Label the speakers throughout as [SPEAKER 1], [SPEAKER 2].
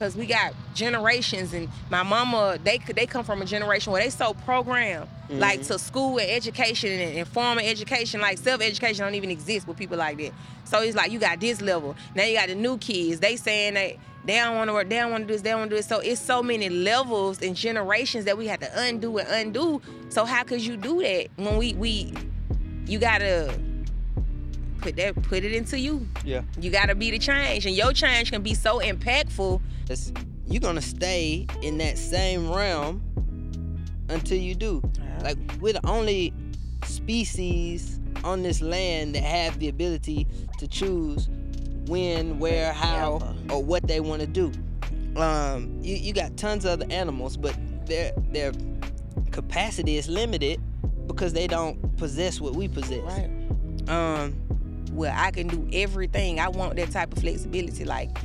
[SPEAKER 1] Cause we got generations, and my mama, they they come from a generation where they so programmed,
[SPEAKER 2] Mm-hmm.
[SPEAKER 1] like to school and education and, and formal education, like self education don't even exist with people like that. So it's like you got this level. Now you got the new kids. They saying that they don't want to work, they don't want to do this, they don't want to do it. So it's so many levels and generations that we have to undo and undo. So how could you do that when we we you gotta put that put it into you.
[SPEAKER 2] Yeah.
[SPEAKER 1] You gotta be the change, and your change can be so impactful.
[SPEAKER 2] You're gonna stay in that same realm until you do. Like we're the only species on this land that have the ability to choose when, where, how, or what they want to do. Um, you, you got tons of other animals, but their their capacity is limited because they don't possess what we possess.
[SPEAKER 1] Right.
[SPEAKER 2] Um,
[SPEAKER 1] Well, I can do everything. I want that type of flexibility, like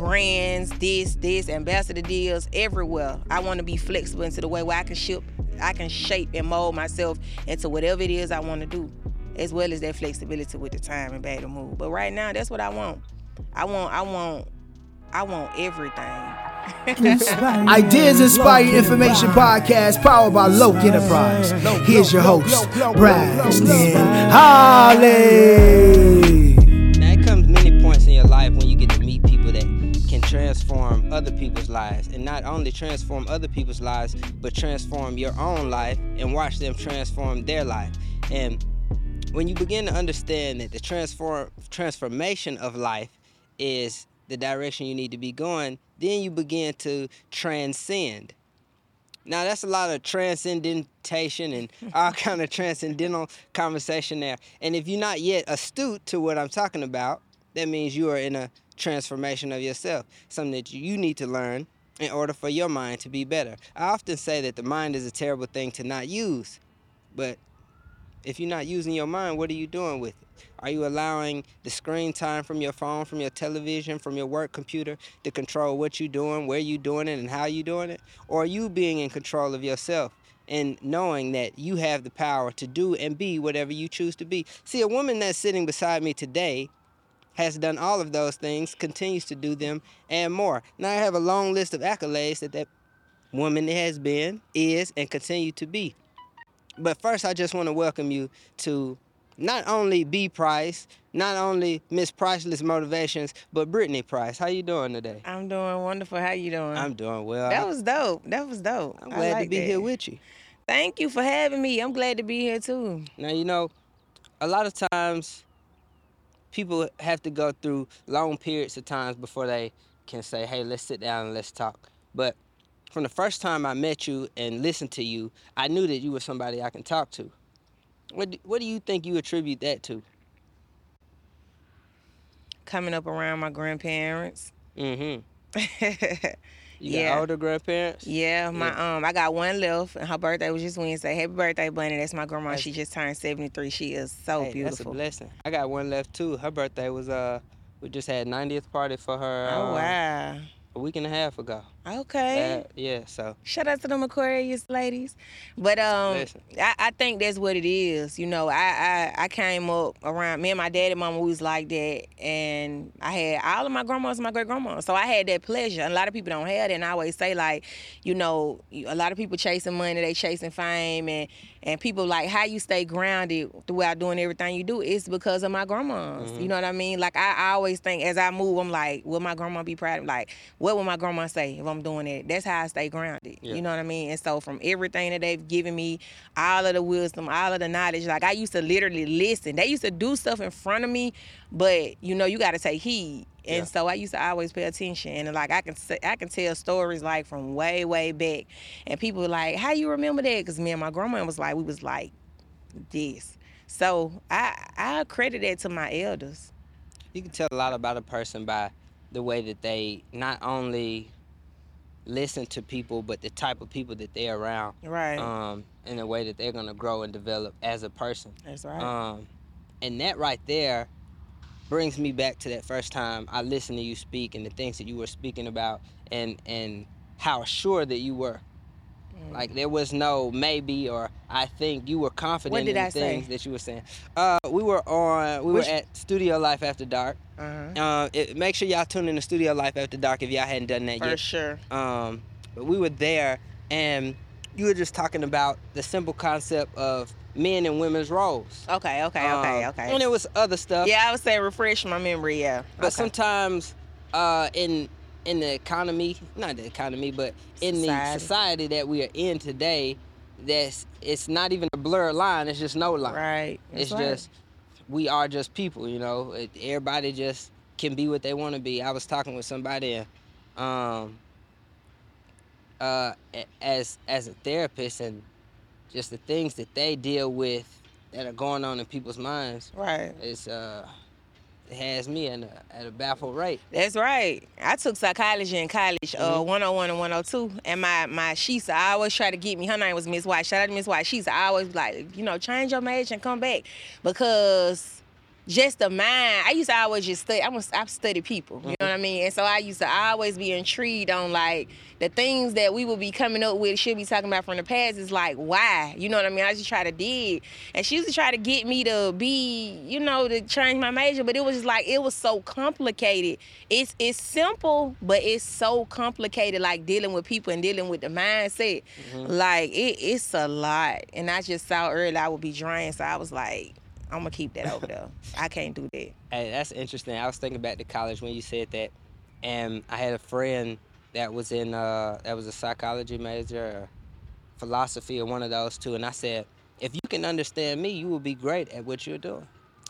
[SPEAKER 1] brands, this, this, ambassador deals everywhere. I want to be flexible into the way where I can ship, I can shape and mold myself into whatever it is I want to do, as well as that flexibility with the time and back to move. But right now, that's what I want. I want, I want, I want everything.
[SPEAKER 3] Ideas Inspired Information Podcast powered by Lok Enterprise. Here's your host, Braxton
[SPEAKER 2] Holley. Transform other people's lives and not only transform other people's lives but transform your own life and watch them transform their life. And when you begin to understand that the transform transformation of life is the direction you need to be going, then you begin to transcend. Now that's a lot of transcendentation and all kind of transcendental conversation there. And if you're not yet astute to what I'm talking about, that means you are in a transformation of yourself, something that you need to learn in order for your mind to be better. I often say that the mind is a terrible thing to not use, but if you're not using your mind, what are you doing with it? Are you allowing the screen time from your phone, from your television, from your work computer to control what you're doing, where you're doing it, and how you're doing it? Or are you being in control of yourself and knowing that you have the power to do and be whatever you choose to be? See, a woman that's sitting beside me today has done all of those things, continues to do them, and more. Now I have a long list of accolades that that woman has been, is, and continue to be. But first, I just want to welcome you to not only B Price, not only Miss Priceless Motivations, but Brittney Price. How you doing today?
[SPEAKER 1] I'm doing wonderful. How you doing?
[SPEAKER 2] I'm doing well.
[SPEAKER 1] that was dope. That was dope.
[SPEAKER 2] I'm glad to be
[SPEAKER 1] that.
[SPEAKER 2] here with you.
[SPEAKER 1] Thank you for having me. I'm glad to be here too.
[SPEAKER 2] Now, you know, a lot of times people have to go through long periods of times before they can say, hey, let's sit down and let's talk. But from the first time I met you and listened to you, I knew that you were somebody I can talk to. What do, what do you think you attribute that to?
[SPEAKER 1] Coming up around my grandparents.
[SPEAKER 2] Mm-hmm. You
[SPEAKER 1] Yeah.
[SPEAKER 2] got older grandparents?
[SPEAKER 1] Yeah, my um, I got one left, and her birthday was just Wednesday. Happy birthday, Bunny! That's my grandma. she just turned seventy three. She is so
[SPEAKER 2] Hey,
[SPEAKER 1] beautiful.
[SPEAKER 2] That's a blessing. I got one left too. Her birthday was uh we just had 90th party for her
[SPEAKER 1] Oh
[SPEAKER 2] um,
[SPEAKER 1] wow.
[SPEAKER 2] A week and a half ago.
[SPEAKER 1] Okay.
[SPEAKER 2] Yeah, so
[SPEAKER 1] Shout out to them Aquarius ladies. But um,
[SPEAKER 2] Listen.
[SPEAKER 1] I, I think that's what it is. You know, I, I I came up around me and my daddy, mama was like that, and I had all of my grandmas and my great grandmas. So I had that pleasure. And a lot of people don't have that. And I always say like, you know, a lot of people chasing money, they chasing fame, and and people like how you stay grounded throughout doing everything you do. It's because of my grandmas.
[SPEAKER 2] Mm-hmm.
[SPEAKER 1] You know what I mean? Like I, I always think as I move, I'm like, will my grandma be proud? of? Like, what will my grandma say if I'm doing it? That's how I stay grounded.
[SPEAKER 2] Yeah.
[SPEAKER 1] You know what I mean? And so from everything that they've given me, all of the wisdom, all of the knowledge, like I used to literally listen. They used to do stuff in front of me, but you know, you gotta take heed. And
[SPEAKER 2] Yeah.
[SPEAKER 1] so I used to always pay attention, and like I can say, I can tell stories like from way way back, and people were like, "How you remember that?" Because me and my grandma was like, we was like this. So I I credit that to my elders.
[SPEAKER 2] you can tell a lot about a person by the way that they not only listen to people but the type of people that they're around.
[SPEAKER 1] Right.
[SPEAKER 2] Um in the way that they're gonna grow and develop as a person.
[SPEAKER 1] That's right.
[SPEAKER 2] Um, and that right there brings me back to that first time I listened to you speak and the things that you were speaking about and and how sure that you were. Like there was no maybe or I think you were confident in
[SPEAKER 1] I
[SPEAKER 2] the
[SPEAKER 1] say?
[SPEAKER 2] things that you were saying. Uh, we were on. We
[SPEAKER 1] Which-
[SPEAKER 2] were at Studio Life After Dark.
[SPEAKER 1] Uh-huh.
[SPEAKER 2] Uh, it, make sure y'all tune in to Studio Life After Dark if y'all hadn't done that
[SPEAKER 1] For
[SPEAKER 2] yet.
[SPEAKER 1] sure.
[SPEAKER 2] Um, but we were there, and you were just talking about the simple concept of men and women's roles.
[SPEAKER 1] Okay, okay, okay,
[SPEAKER 2] Um,
[SPEAKER 1] okay.
[SPEAKER 2] And there was other stuff.
[SPEAKER 1] Yeah, I would say refresh my memory. Yeah,
[SPEAKER 2] But
[SPEAKER 1] okay.
[SPEAKER 2] sometimes uh, in in the economy, not the economy, but in the
[SPEAKER 1] Society.
[SPEAKER 2] society that we are in today, that's it's not even a blurred line. It's just no line.
[SPEAKER 1] right.
[SPEAKER 2] It's
[SPEAKER 1] right.
[SPEAKER 2] just we are just people, you know. It, everybody just can be what they want to be. I was talking with somebody, and, um, uh, as as a therapist, and just the things that they deal with that are going on in people's minds.
[SPEAKER 1] right.
[SPEAKER 2] It's uh, has me at a, at a baffled rate.
[SPEAKER 1] That's right. I took psychology in college, uh,
[SPEAKER 2] Mhm.
[SPEAKER 1] 101 and 102. And my my Sheesa I always try to get me. Her name was Miss White. Shout out to Miss White. She's always like, you know, change your major and come back because just the mind. I used to always just study. I'm a, I study people. You know mm-hmm. what I mean? And so I used to always be intrigued on like the things that we would be coming up with. Should be talking about from the past. Is like why? You know what I mean? I just try to dig. And she used to try to get me to be, you know, to change my major, but it was just like it was so complicated. It's it's simple, but it's so complicated. Like dealing with people and dealing with the mindset. Mm-hmm. Like it, it's a lot. And I just saw early I would be drained, so I was like. I'm gonna keep that over there. I can't do that.
[SPEAKER 2] Hey, that's interesting. I was thinking back to college when you said that, and I had a friend that was in uh, that was a psychology major, or philosophy, or one of those two, and I said, if you can understand me, you will be great at what you're doing.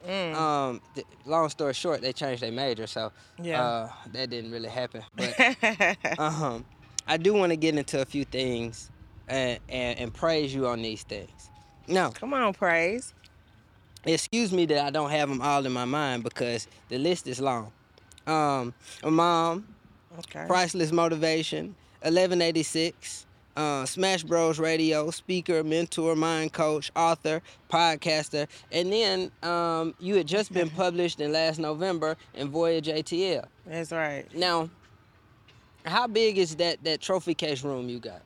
[SPEAKER 1] Mm.
[SPEAKER 2] Um, th- long story short, they changed their major, so
[SPEAKER 1] Yeah.
[SPEAKER 2] uh, that didn't really happen. But um, I do want to get into a few things and, and and praise you on these things. Now,
[SPEAKER 1] Come on, praise.
[SPEAKER 2] Excuse me that I don't have them all in my mind because the list is long. Um, a mom,
[SPEAKER 1] Okay.
[SPEAKER 2] priceless motivation, 1186, uh, Smash Bros Radio, speaker, mentor, mind coach, author, podcaster, and then um, you had just been published in last November in Voyage ATL.
[SPEAKER 1] That's right.
[SPEAKER 2] Now, how big is that that trophy case room you got?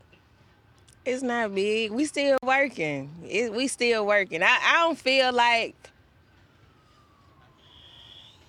[SPEAKER 1] It's not big. We still working. It, we still working. I, I don't feel like,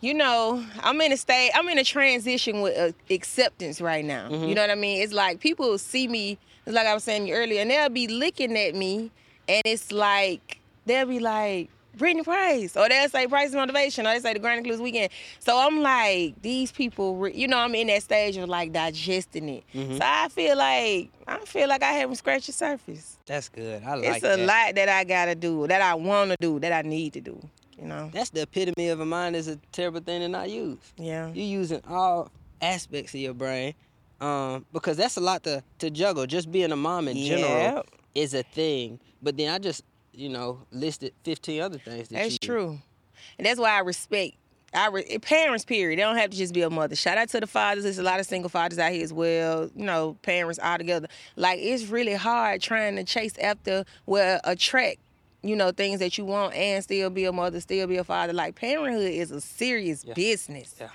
[SPEAKER 1] you know, I'm in a state. I'm in a transition with uh, acceptance right now.
[SPEAKER 2] Mhm.
[SPEAKER 1] You know what I mean? It's like people see me. It's like I was saying earlier, and they'll be looking at me, and it's like they'll be like. Brittney Price, or they'll say Price Motivation, or they say the Grand Includes Weekend. So I'm like, these people, re- you know, I'm in that stage of like digesting it.
[SPEAKER 2] Mhm.
[SPEAKER 1] So I feel like I feel like I haven't scratched the surface.
[SPEAKER 2] That's good. I like
[SPEAKER 1] it's a
[SPEAKER 2] that.
[SPEAKER 1] lot that I gotta do, that I want to do, that I need to do. You know?
[SPEAKER 2] That's the epitome of a mind is a terrible thing to not use.
[SPEAKER 1] Yeah.
[SPEAKER 2] You're using all aspects of your brain um, because that's a lot to, to juggle. Just being a mom in general is a thing. But then I just, you know, listed 15 other things that
[SPEAKER 1] That's true, and that's why I respect. I re- eh, parents, period. They don't have to just be a mother. Shout out to the fathers. There's a lot of single fathers out here as well. You know, parents all together. Like it's really hard trying to chase after well attract. You know things that you want and still be a mother, still be a father. Like parenthood is a serious
[SPEAKER 2] Yeah.
[SPEAKER 1] business.
[SPEAKER 2] Yeah.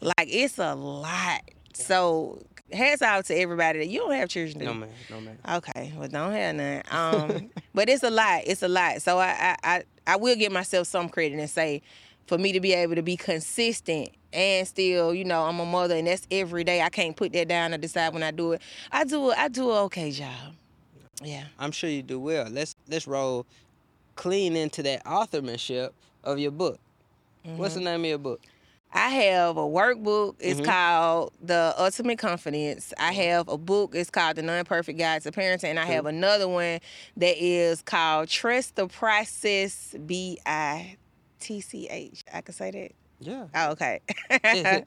[SPEAKER 1] Like it's a lot. So hats out to everybody that you don't have children. do
[SPEAKER 2] No man, no man.
[SPEAKER 1] Okay, well, don't have none. Um, but it's a lot. It's a lot. So I, I, I, I will give myself some credit and say, for me to be able to be consistent and still, you know, I'm a mother, and that's every day. I can't put that down and decide when I do it. I do. I do an okay job. Yeah.
[SPEAKER 2] I'm sure you do well. Let's let's roll clean into that authormanship of your book. What's
[SPEAKER 1] Mm-hmm.
[SPEAKER 2] the name of your book?
[SPEAKER 1] I have a workbook. It's
[SPEAKER 2] Mhm.
[SPEAKER 1] called The Ultimate Confidence. I have a book. It's called The Non-Perfect Guide to Parenting. And I have another one that is called Trust the Process. B I T C H. I can say that.
[SPEAKER 2] Yeah.
[SPEAKER 1] Oh, okay.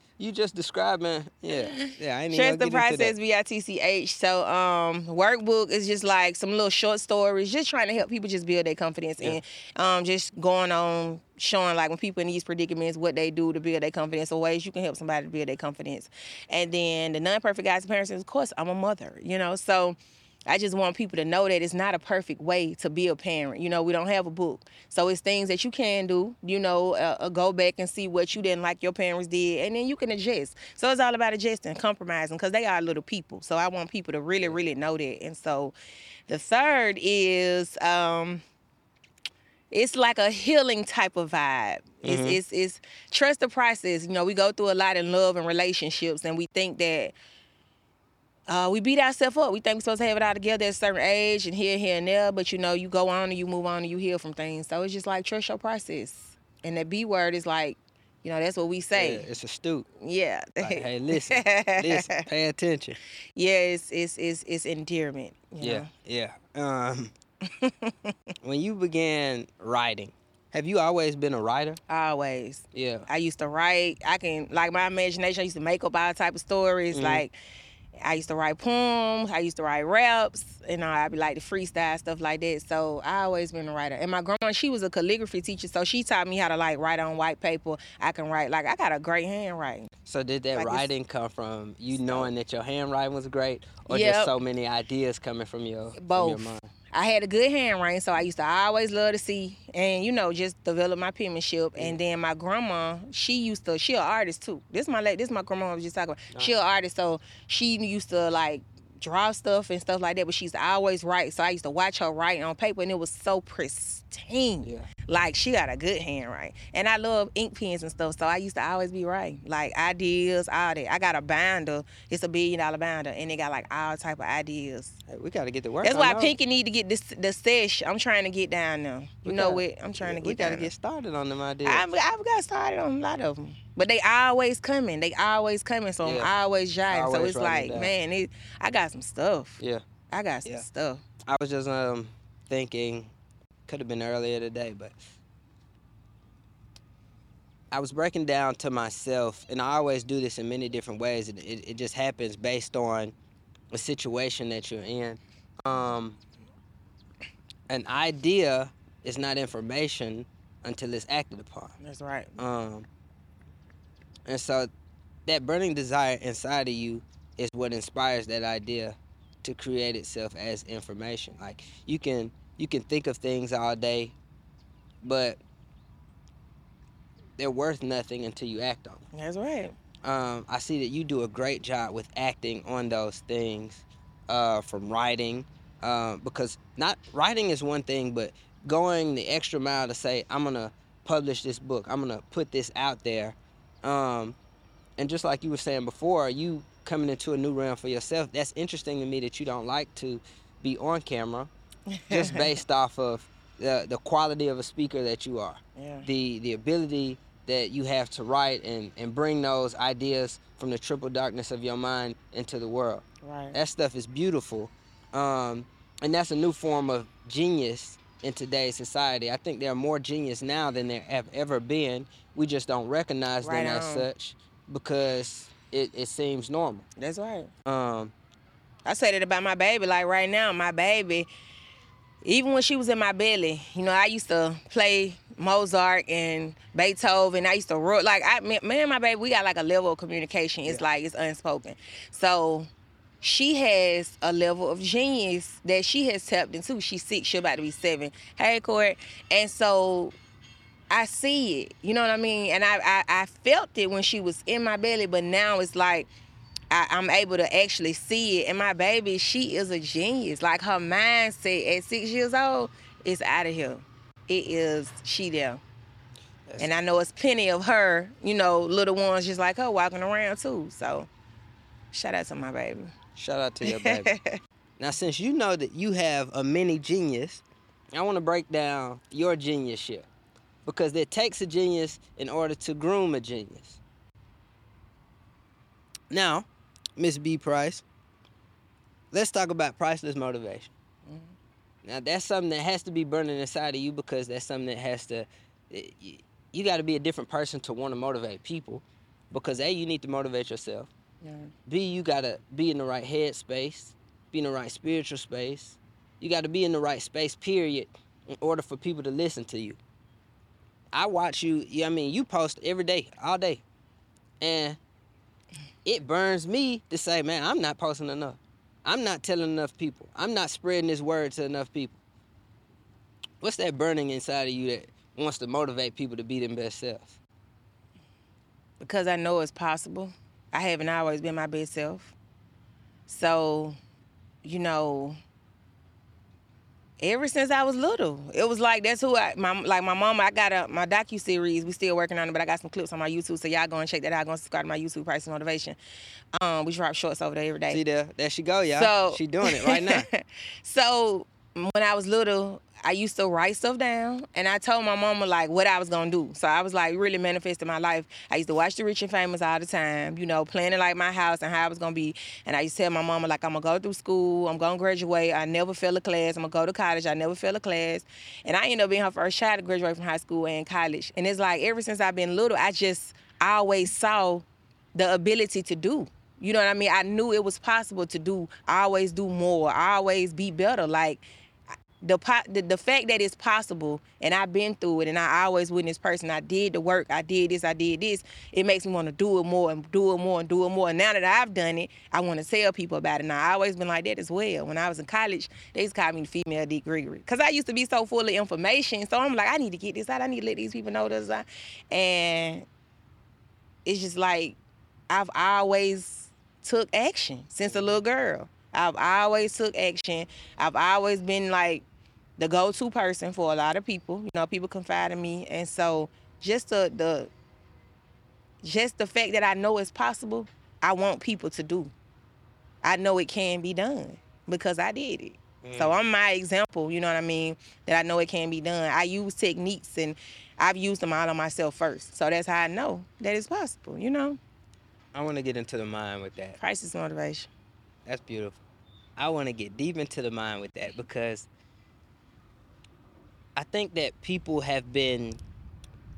[SPEAKER 2] you just describing, yeah, yeah. I ain't even
[SPEAKER 1] Trust the process. B I T C H. So, um, workbook is just like some little short stories, just trying to help people just build their confidence
[SPEAKER 2] Yeah.
[SPEAKER 1] and um, just going on showing like when people in these predicaments what they do to build their confidence or ways you can help somebody to build their confidence. And then the non perfect guys to parenting, of course, I'm a mother, you know, so I just want people to know that it's not a perfect way to be a parent. You know, we don't have a book. So it's things that you can do, you know, uh, uh, go back and see what you didn't like your parents did, and then you can adjust. So it's all about adjusting, compromising, because they are little people. So I want people to really, really know that. And so the third is, um, it's like a healing type of vibe. It's,
[SPEAKER 2] Mhm.
[SPEAKER 1] it's, it's trust the process. You know, we go through a lot in love and relationships, and we think that uh, we beat ourselves up. We think we're supposed to have it all together at a certain age and here, here, and there. But you know, you go on and you move on and you heal from things. So it's just like trust your process. And the B word is like, you know, that's what we say.
[SPEAKER 2] Yeah, it's astute.
[SPEAKER 1] Yeah.
[SPEAKER 2] Like, hey, listen, listen, pay attention.
[SPEAKER 1] yeah, it's it's it's, it's endearment. You
[SPEAKER 2] Yeah,
[SPEAKER 1] know?
[SPEAKER 2] yeah. Um, when you began writing, have you always been a writer?
[SPEAKER 1] Always.
[SPEAKER 2] Yeah.
[SPEAKER 1] I used to write. I can like my imagination. I used to make up all type of stories.
[SPEAKER 2] Mhm.
[SPEAKER 1] Like I used to write poems. I used to write raps. You know, I'd be like the freestyle stuff like that. So I always been a writer. And my grandma, she was a calligraphy teacher, so she taught me how to like write on white paper. I can write like I got a great handwriting.
[SPEAKER 2] So did that
[SPEAKER 1] Like
[SPEAKER 2] writing come from you knowing that your handwriting was great, or
[SPEAKER 1] Yep.
[SPEAKER 2] just so many ideas coming from your from your
[SPEAKER 1] Both.
[SPEAKER 2] mind?
[SPEAKER 1] I had a good handwriting, so I used to always love to see and you know just develop my penmanship. And then my grandma, she used to she an artist too. This my this my grandma I was just talking about. She an artist, so she used to like draw stuff and stuff like that. But she used to always write, so I used to watch her write on paper, and it was so pristine.
[SPEAKER 2] Yeah.
[SPEAKER 1] Like she got a good handwriting, and I love ink pens and stuff. So I used to always be writing like ideas, all that. I got a binder. It's a billion dollar binder, and it got like all type of ideas.
[SPEAKER 2] Hey, we got to get to work.
[SPEAKER 1] That's why. Pinky need to get this the sesh. I'm trying to get down there. You
[SPEAKER 2] We
[SPEAKER 1] know what? I'm trying to get.
[SPEAKER 2] We got to get started on them ideas.
[SPEAKER 1] I've, I've got started on a lot of them, but they always coming. They always coming, so
[SPEAKER 2] Yeah.
[SPEAKER 1] I'm always jotting. so it's like,
[SPEAKER 2] down.
[SPEAKER 1] man, it, I got some stuff.
[SPEAKER 2] yeah.
[SPEAKER 1] I got some
[SPEAKER 2] Yeah.
[SPEAKER 1] stuff.
[SPEAKER 2] I was just um thinking, could have been earlier today, but I was breaking down to myself, and I always do this in many different ways. It, it, it just happens based on a situation that you're in. Um, an idea is not information until it's acted upon.
[SPEAKER 1] That's right.
[SPEAKER 2] Um, and so that burning desire inside of you is what inspires that idea to create itself as information. Like you can you can think of things all day, but they're worth nothing until you act on them.
[SPEAKER 1] That's right.
[SPEAKER 2] Um, I see that you do a great job with acting on those things, uh, from writing, um, because not writing is one thing, but going the extra mile to say I'm gonna publish this book, I'm gonna put this out there, um, and just like you were saying before, you coming into a new realm for yourself. That's interesting to me that you don't like to be on camera, just based off of the the quality of a speaker that you are
[SPEAKER 1] Yeah.
[SPEAKER 2] the the ability that you have to write and and bring those ideas from the triple darkness of your mind into the world.
[SPEAKER 1] Right.
[SPEAKER 2] That stuff is beautiful, um, and that's a new form of genius in today's society. I think there are more genius now than there have ever been. We just don't recognize
[SPEAKER 1] Right
[SPEAKER 2] them as such because it, it seems normal.
[SPEAKER 1] That's right.
[SPEAKER 2] Um,
[SPEAKER 1] I said it about my baby. Like right now, my baby, even when she was in my belly, you know, I used to play Mozart and Beethoven. I used to ro- like I me, me and my baby, we got like a level of communication. It's like it's unspoken. So she has a level of genius that she has tapped into. She's six. She's about to be seven. Hey, Court. And so I see it. You know what I mean? And I, I, I felt it when she was in my belly, but now it's like I, I'm able to actually see it. And my baby, she is a genius. Like her mindset at six years old is out of here. It is she there.
[SPEAKER 2] That's-
[SPEAKER 1] And I know it's plenty of her, you know, little ones just like her walking around too. So shout out to my baby.
[SPEAKER 2] shout out to your baby. Now, since you know that you have a mini genius, I want to break down your genius geniusship because it takes a genius in order to groom a genius. Now, Miss B Price, let's talk about priceless motivation. Mm-hmm. Now, that's something that has to be burning inside of you because that's something that has to. it- you- You got to be a different person to want to motivate people because A, you need to motivate yourself.
[SPEAKER 1] Yeah.
[SPEAKER 2] B, you gotta be in the right head space, be in the right spiritual space. You gotta be in the right space, period, in order for people to listen to you. I watch you, yeah, I mean, you post every day, all day. And it burns me to say, man, I'm not posting enough. I'm not telling enough people. I'm not spreading this word to enough people. What's that burning inside of you that wants to motivate people to be their best selves?
[SPEAKER 1] Because I know it's possible. I haven't always been my best self. So, you know, ever since I was little, it was like that's who I my like my mama. I got a my docu series. We still working on it, but I got some clips on my YouTube. So y'all go and check that out. Go and subscribe to my YouTube, Price and Motivation. Um, we drop shorts over there every day.
[SPEAKER 2] See there, there she go, y'all.
[SPEAKER 1] So
[SPEAKER 2] she doing it right now.
[SPEAKER 1] so when I was little, I used to write stuff down, and I told my mama like what I was gonna do. So I was like really manifesting my life. I used to watch The Rich and Famous all the time, you know, planning like my house and how I was gonna be. And I used to tell my mama like I'm gonna go through school, I'm gonna graduate. I never fail a class. I'm gonna go to college. I never fail a class. And I ended up being her first child to graduate from high school and college. And it's like ever since I've been little, I just I always saw the ability to do. You know what I mean? I knew it was possible to do. Always do more. Always be better. Like the, the the fact that it's possible and I've been through it and I always witness person I did the work I did this I did this it makes me want to do it more and do it more and do it more. And now that I've done it I want to tell people about it. And I always been like that as well. When I was in college they used to call me the female Dee Gregory because I used to be so full of information. So I'm like I need to get this out. I need to let these people know this out. And it's just like I've always took action since a little girl. I've always took action. I've always been like the go-to person for a lot of people. You know, people confide in me, and so just the the just the fact that I know it's possible, I want people to do. I know it can be done because I did it. Mm. So I'm my example, you know what I mean, that I know it can be done. I use techniques and I've used them all on myself first. So that's how I know that it's possible, you know.
[SPEAKER 2] I want to get into the mind with that.
[SPEAKER 1] Crisis motivation.
[SPEAKER 2] That's beautiful. I want to get deep into the mind with that because I think that people have been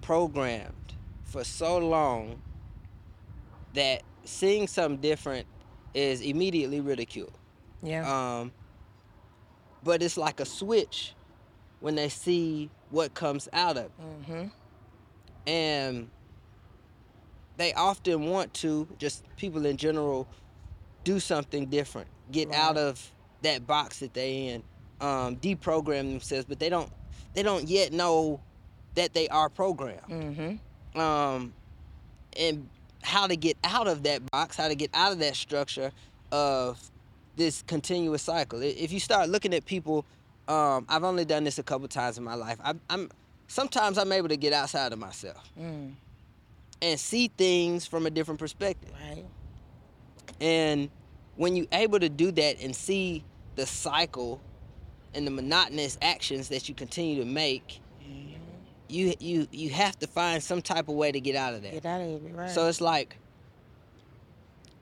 [SPEAKER 2] programmed for so long that seeing something different is immediately ridiculed.
[SPEAKER 1] Yeah.
[SPEAKER 2] Um, but it's like a switch when they see what comes out of it.
[SPEAKER 1] Mm-hmm.
[SPEAKER 2] And they often want to, just people in general, do something different, get right. out of that box that they in, um, deprogram themselves, but they don't they don't yet know that they are programmed.
[SPEAKER 1] Mm-hmm.
[SPEAKER 2] Um, and how to get out of that box, how to get out of that structure of this continuous cycle. If you start looking at people, um, I've only done this a couple times in my life. I, am sometimes I'm able to get outside of myself
[SPEAKER 1] mm.
[SPEAKER 2] and see things from a different perspective.
[SPEAKER 1] Right.
[SPEAKER 2] And when you're able to do that and see the cycle and the monotonous actions that you continue to make, mm-hmm. you you you have to find some type of way to get out of that.
[SPEAKER 1] Get out of it, right?
[SPEAKER 2] So it's like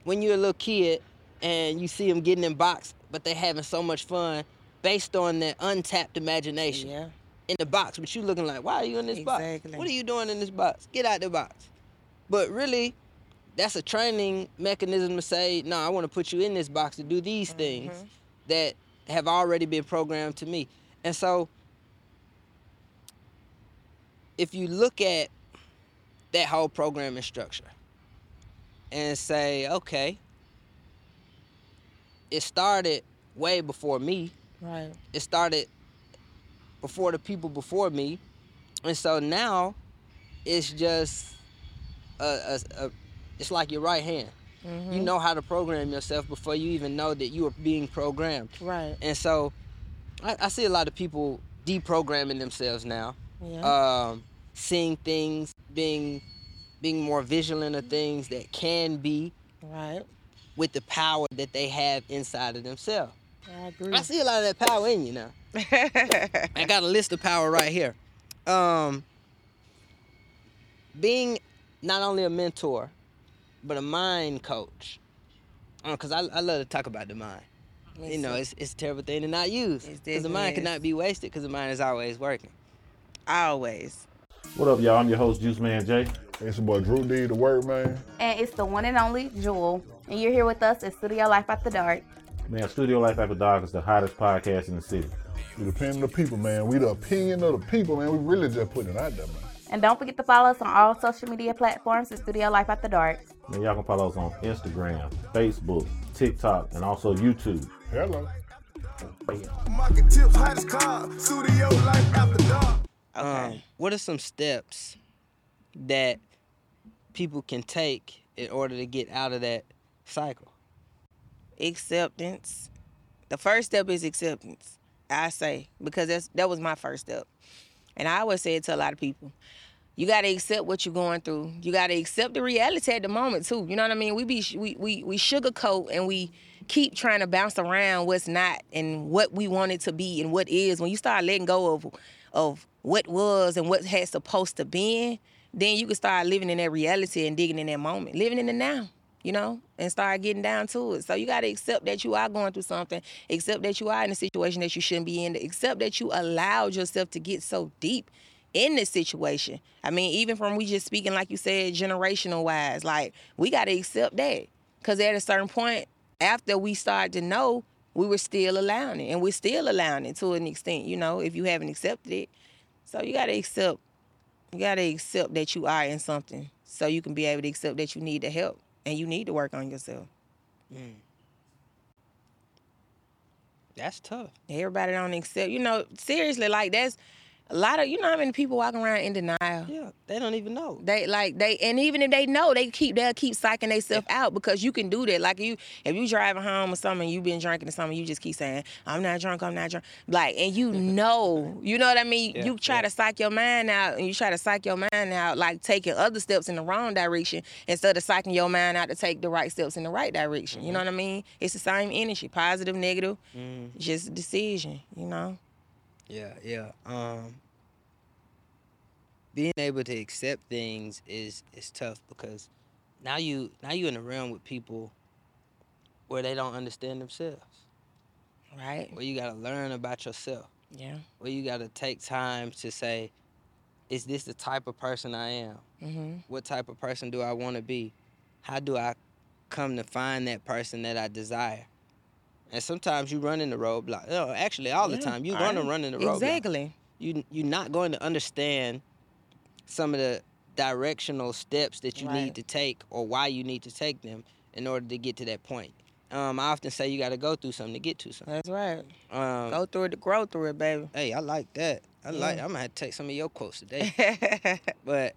[SPEAKER 2] when you're a little kid and you see them getting in box, but they're having so much fun based on their untapped imagination.
[SPEAKER 1] Yeah.
[SPEAKER 2] In the box, but you looking like, why are you in this
[SPEAKER 1] exactly.
[SPEAKER 2] box? What are you doing in this box? Get out the box. But really, that's a training mechanism to say, no, I want to put you in this box to do these mm-hmm. things that have already been programmed to me. And so if you look at that whole programming structure and say, okay, it started way before me.
[SPEAKER 1] Right.
[SPEAKER 2] It started before the people before me. And so now it's just a, a, a it's like your right hand. Mm-hmm. You know how to program yourself before you even know that you are being programmed.
[SPEAKER 1] Right.
[SPEAKER 2] And so I, I see a lot of people deprogramming themselves now.
[SPEAKER 1] Yeah.
[SPEAKER 2] Um, seeing things, being being more vigilant of things that can be.
[SPEAKER 1] Right.
[SPEAKER 2] With the power that they have inside of themselves.
[SPEAKER 1] I agree.
[SPEAKER 2] I see a lot of that power in you now. I got a list of power right here. Um, being not only a mentor, but a mind coach. Because uh, I, I love to talk about the mind. you know, it's, it's a terrible thing to not use. Because the mind cannot be wasted because the mind is always working.
[SPEAKER 1] Always.
[SPEAKER 4] What up, y'all? I'm your host, Juice Man Jay.
[SPEAKER 5] It's your boy Drew D, the word man.
[SPEAKER 6] And it's the one and only Jewel. And you're here with us at Studio Life After Dark.
[SPEAKER 4] Man, Studio Life After Dark is the hottest podcast in the city.
[SPEAKER 5] We depend on the people, man. We the opinion of the people, man. We really just put it out there, man.
[SPEAKER 6] And don't forget to follow us on all social media platforms at Studio Life After Dark.
[SPEAKER 4] Man, y'all can follow us on Instagram, Facebook, TikTok, and also YouTube.
[SPEAKER 5] Hello.
[SPEAKER 7] Market tips, hottest car, studio life after dark.
[SPEAKER 1] Okay.
[SPEAKER 2] Um, what are some steps that people can take in order to get out of that cycle?
[SPEAKER 1] acceptance. The first step is acceptance. I say because that's that was my first step, and I always say it to a lot of people. You got to accept what you're going through. You got to accept the reality at the moment too. You know what I mean? We be we we we sugarcoat and we keep trying to bounce around what's not and what we want it to be and what is. When you start letting go of of what was and what had supposed to be, then you can start living in that reality and digging in that moment, living in the now you know, and start getting down to it. So you got to accept that you are going through something, accept that you are in a situation that you shouldn't be in, accept that you allowed yourself to get so deep in this situation. I mean, even from we just speaking, like you said, generational wise, like we got to accept that. Because at a certain point, after we started to know, we were still allowing it, and we're still allowing it to an extent, you know, if you haven't accepted it. So you got to accept, you got to accept that you are in something so you can be able to accept that you need the help and you need to work on yourself. Mm.
[SPEAKER 2] That's tough.
[SPEAKER 1] Everybody don't accept, you know, seriously, like that's a lot of you know how many people walking around in denial.
[SPEAKER 2] Yeah, they don't even know.
[SPEAKER 1] They like they and even if they know they keep they'll keep psyching themselves out because you can do that. Like you if you driving home or something, you been drinking or something, you just keep saying, I'm not drunk, I'm not drunk. Like and you know, you know what I mean?
[SPEAKER 2] Yeah,
[SPEAKER 1] you try
[SPEAKER 2] yeah.
[SPEAKER 1] to psych your mind out and you try to psych your mind out, like taking other steps in the wrong direction instead of psyching your mind out to take the right steps in the right direction. You know mm-hmm. what I mean? It's the same energy, positive, negative, mm-hmm. just decision, you know?
[SPEAKER 2] Yeah, yeah. Um, being able to accept things is is tough because now you now you in a realm with people where they don't understand themselves.
[SPEAKER 1] Right?
[SPEAKER 2] Where you gotta learn about yourself.
[SPEAKER 1] Yeah.
[SPEAKER 2] Where you gotta take time to say, is this the type of person I am?
[SPEAKER 1] Mm-hmm.
[SPEAKER 2] What type of person do I want to be? How do I come to find that person that I desire? And sometimes you run into roadblocks. No, actually, all the time you're gonna
[SPEAKER 1] right.
[SPEAKER 2] run into roadblocks
[SPEAKER 1] Exactly.
[SPEAKER 2] you you're not going to understand some of the directional steps that you
[SPEAKER 1] Right.
[SPEAKER 2] need to take or why you need to take them in order to get to that point. Um, I often say you got to go through something to get to something.
[SPEAKER 1] That's right.
[SPEAKER 2] Um,
[SPEAKER 1] Go through it to grow through it, baby.
[SPEAKER 2] hey, I like that. I like. I'm gonna have to take some of your quotes today. but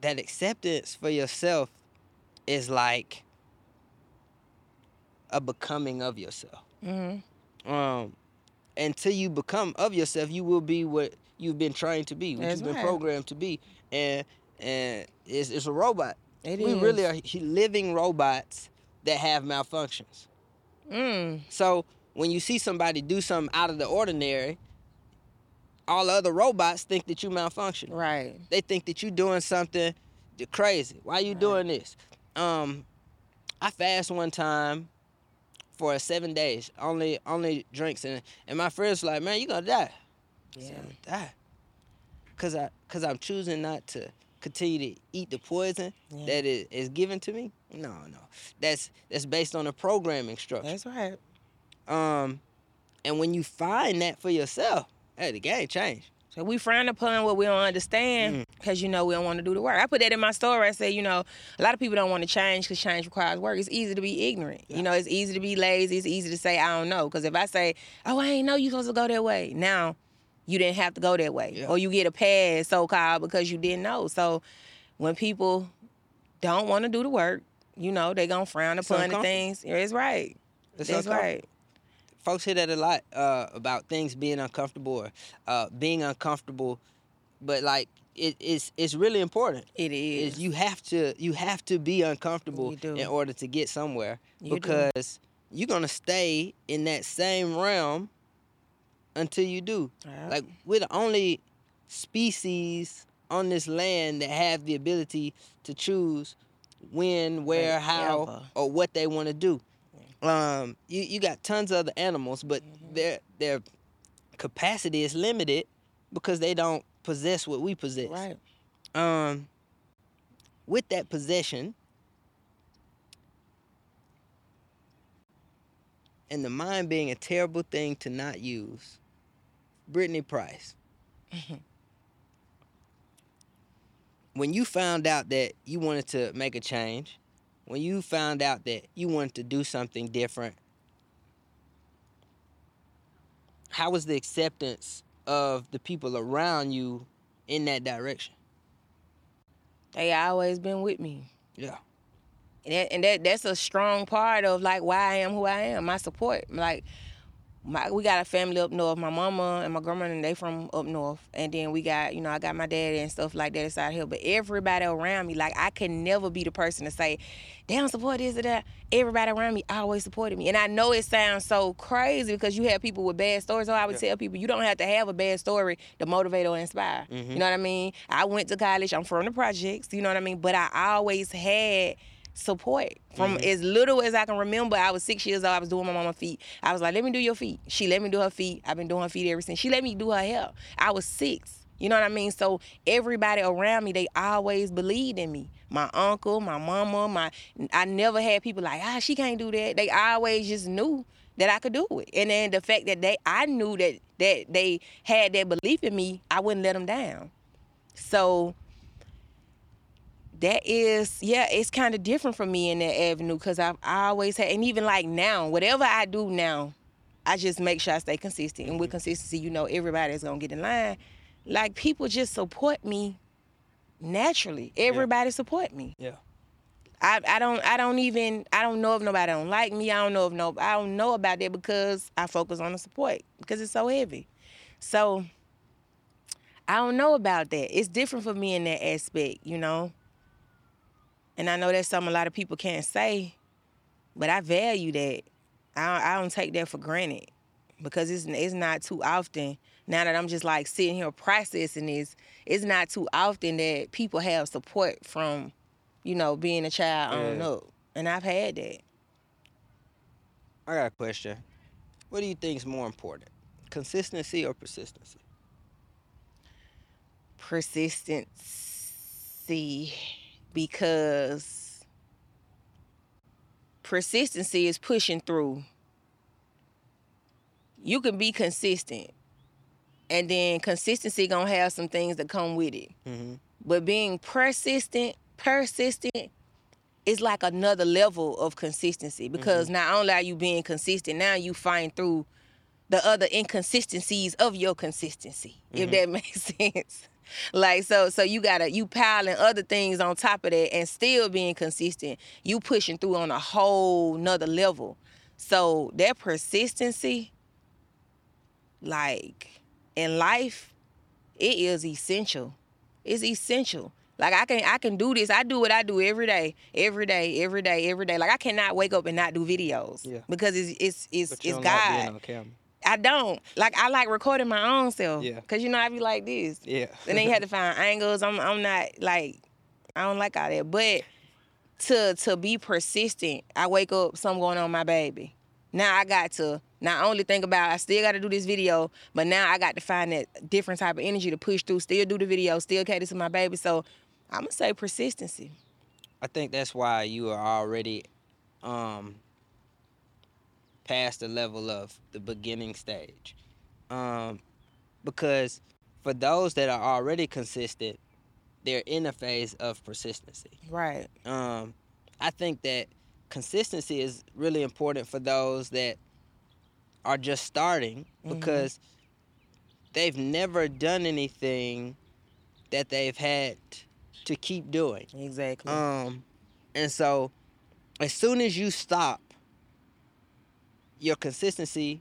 [SPEAKER 2] that acceptance for yourself is like a becoming of yourself.
[SPEAKER 1] mm-hmm.
[SPEAKER 2] um, until you become of yourself, you will be what you've been trying to be, what
[SPEAKER 1] That's
[SPEAKER 2] you've been
[SPEAKER 1] right.
[SPEAKER 2] programmed to be, and and it's, it's a robot.
[SPEAKER 1] It
[SPEAKER 2] we
[SPEAKER 1] is.
[SPEAKER 2] really are living robots that have malfunctions.
[SPEAKER 1] Mm.
[SPEAKER 2] So when you see somebody do something out of the ordinary, all the other robots think that you malfunction.
[SPEAKER 1] Right.
[SPEAKER 2] They think that you're doing something crazy. Why are you doing this? Um, I fast one time for seven days, only only drinks, and and my friends like, man, you gonna die.
[SPEAKER 1] Yeah.
[SPEAKER 2] "I'm gonna die. Cause I cause I'm choosing not to continue to eat the poison
[SPEAKER 1] Yeah.
[SPEAKER 2] that is, is given to me. No, no, that's that's based on a programming structure.
[SPEAKER 1] That's right.
[SPEAKER 2] Um, and when you find that for yourself, hey, the game changed.
[SPEAKER 1] So we frown upon what we don't understand
[SPEAKER 2] Mm.
[SPEAKER 1] because you know we don't want to do the work. I put that in my story. I say, you know, a lot of people don't want to change because change requires work. It's easy to be ignorant. You know, it's easy to be lazy. It's easy to say I don't know. Because if I say, oh, I ain't know you supposed to go that way, now you didn't have to go that way,
[SPEAKER 2] Yeah.
[SPEAKER 1] or you get a pass so called because you didn't know. So when people don't want to do the work, you know, they gonna frown upon the things. Yeah, It's right.
[SPEAKER 2] It's
[SPEAKER 1] That's right.
[SPEAKER 2] Folks hear that a lot uh, about things being uncomfortable or uh, being uncomfortable, but like it, it's it's really important.
[SPEAKER 1] It is.
[SPEAKER 2] Is you have to you have to be uncomfortable in order to get somewhere
[SPEAKER 1] You do.
[SPEAKER 2] because you're gonna stay in that same realm until you do.
[SPEAKER 1] Yep.
[SPEAKER 2] Like we're the only species on this land that have the ability to choose when, where, how, or what they want to do. Um, you, you got tons of other animals, but
[SPEAKER 1] Mm-hmm.
[SPEAKER 2] their their capacity is limited because they don't possess what we possess.
[SPEAKER 1] right.
[SPEAKER 2] Um, with that possession and the mind being a terrible thing to not use, Brittney Price. when you found out that you wanted to make a change, when you found out that you wanted to do something different, how was the acceptance of the people around you in that direction?
[SPEAKER 1] They always been with me.
[SPEAKER 2] Yeah.
[SPEAKER 1] And that, and that that's a strong part of like why I am who I am. My support. Like my we got a family up north. My mama and my grandma and they from up north. And then we got, you know, I got my daddy and stuff like that inside here. But everybody around me, like I can never be the person to say, they don't support this or that. Everybody around me always supported me. And I know it sounds so crazy because you have people with bad stories. So I would tell people you don't have to have a bad story to motivate or inspire. You mm-hmm. know what I mean? I went to college, I'm from the projects, you know what I mean? But I always had support from as little as I can remember. I was six years old. I was doing my mama feet. I was like, let me do your feet. She let me do her feet. I've been doing her feet ever since. She let me do her hair. I was six. You know what I mean? So everybody around me, they always believed in me. My uncle, my mama, my I never had people like, ah, she can't do that. They always just knew that I could do it. And then the fact that they I knew that that they had that belief in me, I wouldn't let them down. So that is yeah it's kind of different for me in that avenue because I've I always had and even like now whatever i do now i just make sure i stay consistent and with mm-hmm. consistency you know everybody's gonna get in line like people just support me naturally everybody support me
[SPEAKER 2] Yeah.
[SPEAKER 1] I, I don't I don't even I don't know if nobody don't like me. I don't know if no I don't know about that because I focus on the support because it's so heavy. So I don't know about that. It's different for me in that aspect, you know. And I know that's something a lot of people can't say, but I value that. I don't, I don't take that for granted because it's it's not too often. Now that I'm just like sitting here processing this, it's not too often that people have support from, you know, being a child on
[SPEAKER 2] Yeah.
[SPEAKER 1] up. And I've had that.
[SPEAKER 2] I got a question. What do you think is more important? Consistency or persistency?
[SPEAKER 1] Persistency because persistency is pushing through. You can be consistent. And then consistency gonna have some things that come with it.
[SPEAKER 2] Mm-hmm.
[SPEAKER 1] But being persistent, persistent is like another level of consistency because not only are you being consistent, now you find through the other inconsistencies of your consistency, if that makes sense. Like so, so you gotta you piling other things on top of that and still being consistent. You pushing through on a whole nother level. So that persistency, like in life, it is essential. It's essential. Like I can I can do this. I do what I do every day, every day, every day, every day. Like I cannot wake up and not do videos
[SPEAKER 2] Yeah.
[SPEAKER 1] because it's it's it's it's God.
[SPEAKER 2] Being on camera.
[SPEAKER 1] I don't like. I like recording my own self.
[SPEAKER 2] Yeah.
[SPEAKER 1] Cause you know I be like this.
[SPEAKER 2] Yeah.
[SPEAKER 1] And then you have to find angles. I'm I'm not like I don't like all that. But to to be persistent, I wake up, something going on with my baby. Now I got to not only think about I still got to do this video, but now I got to find that different type of energy to push through, still do the video, still cater to my baby. So I'm gonna say persistency.
[SPEAKER 2] I think that's why you are already um past the level of the beginning stage. Um because for those that are already consistent, they're in a phase of persistency.
[SPEAKER 1] Right.
[SPEAKER 2] Um I think that consistency is really important for those that are just starting because they've never done anything that they've had to keep doing.
[SPEAKER 1] Exactly.
[SPEAKER 2] Um, and so as soon as you stop, your consistency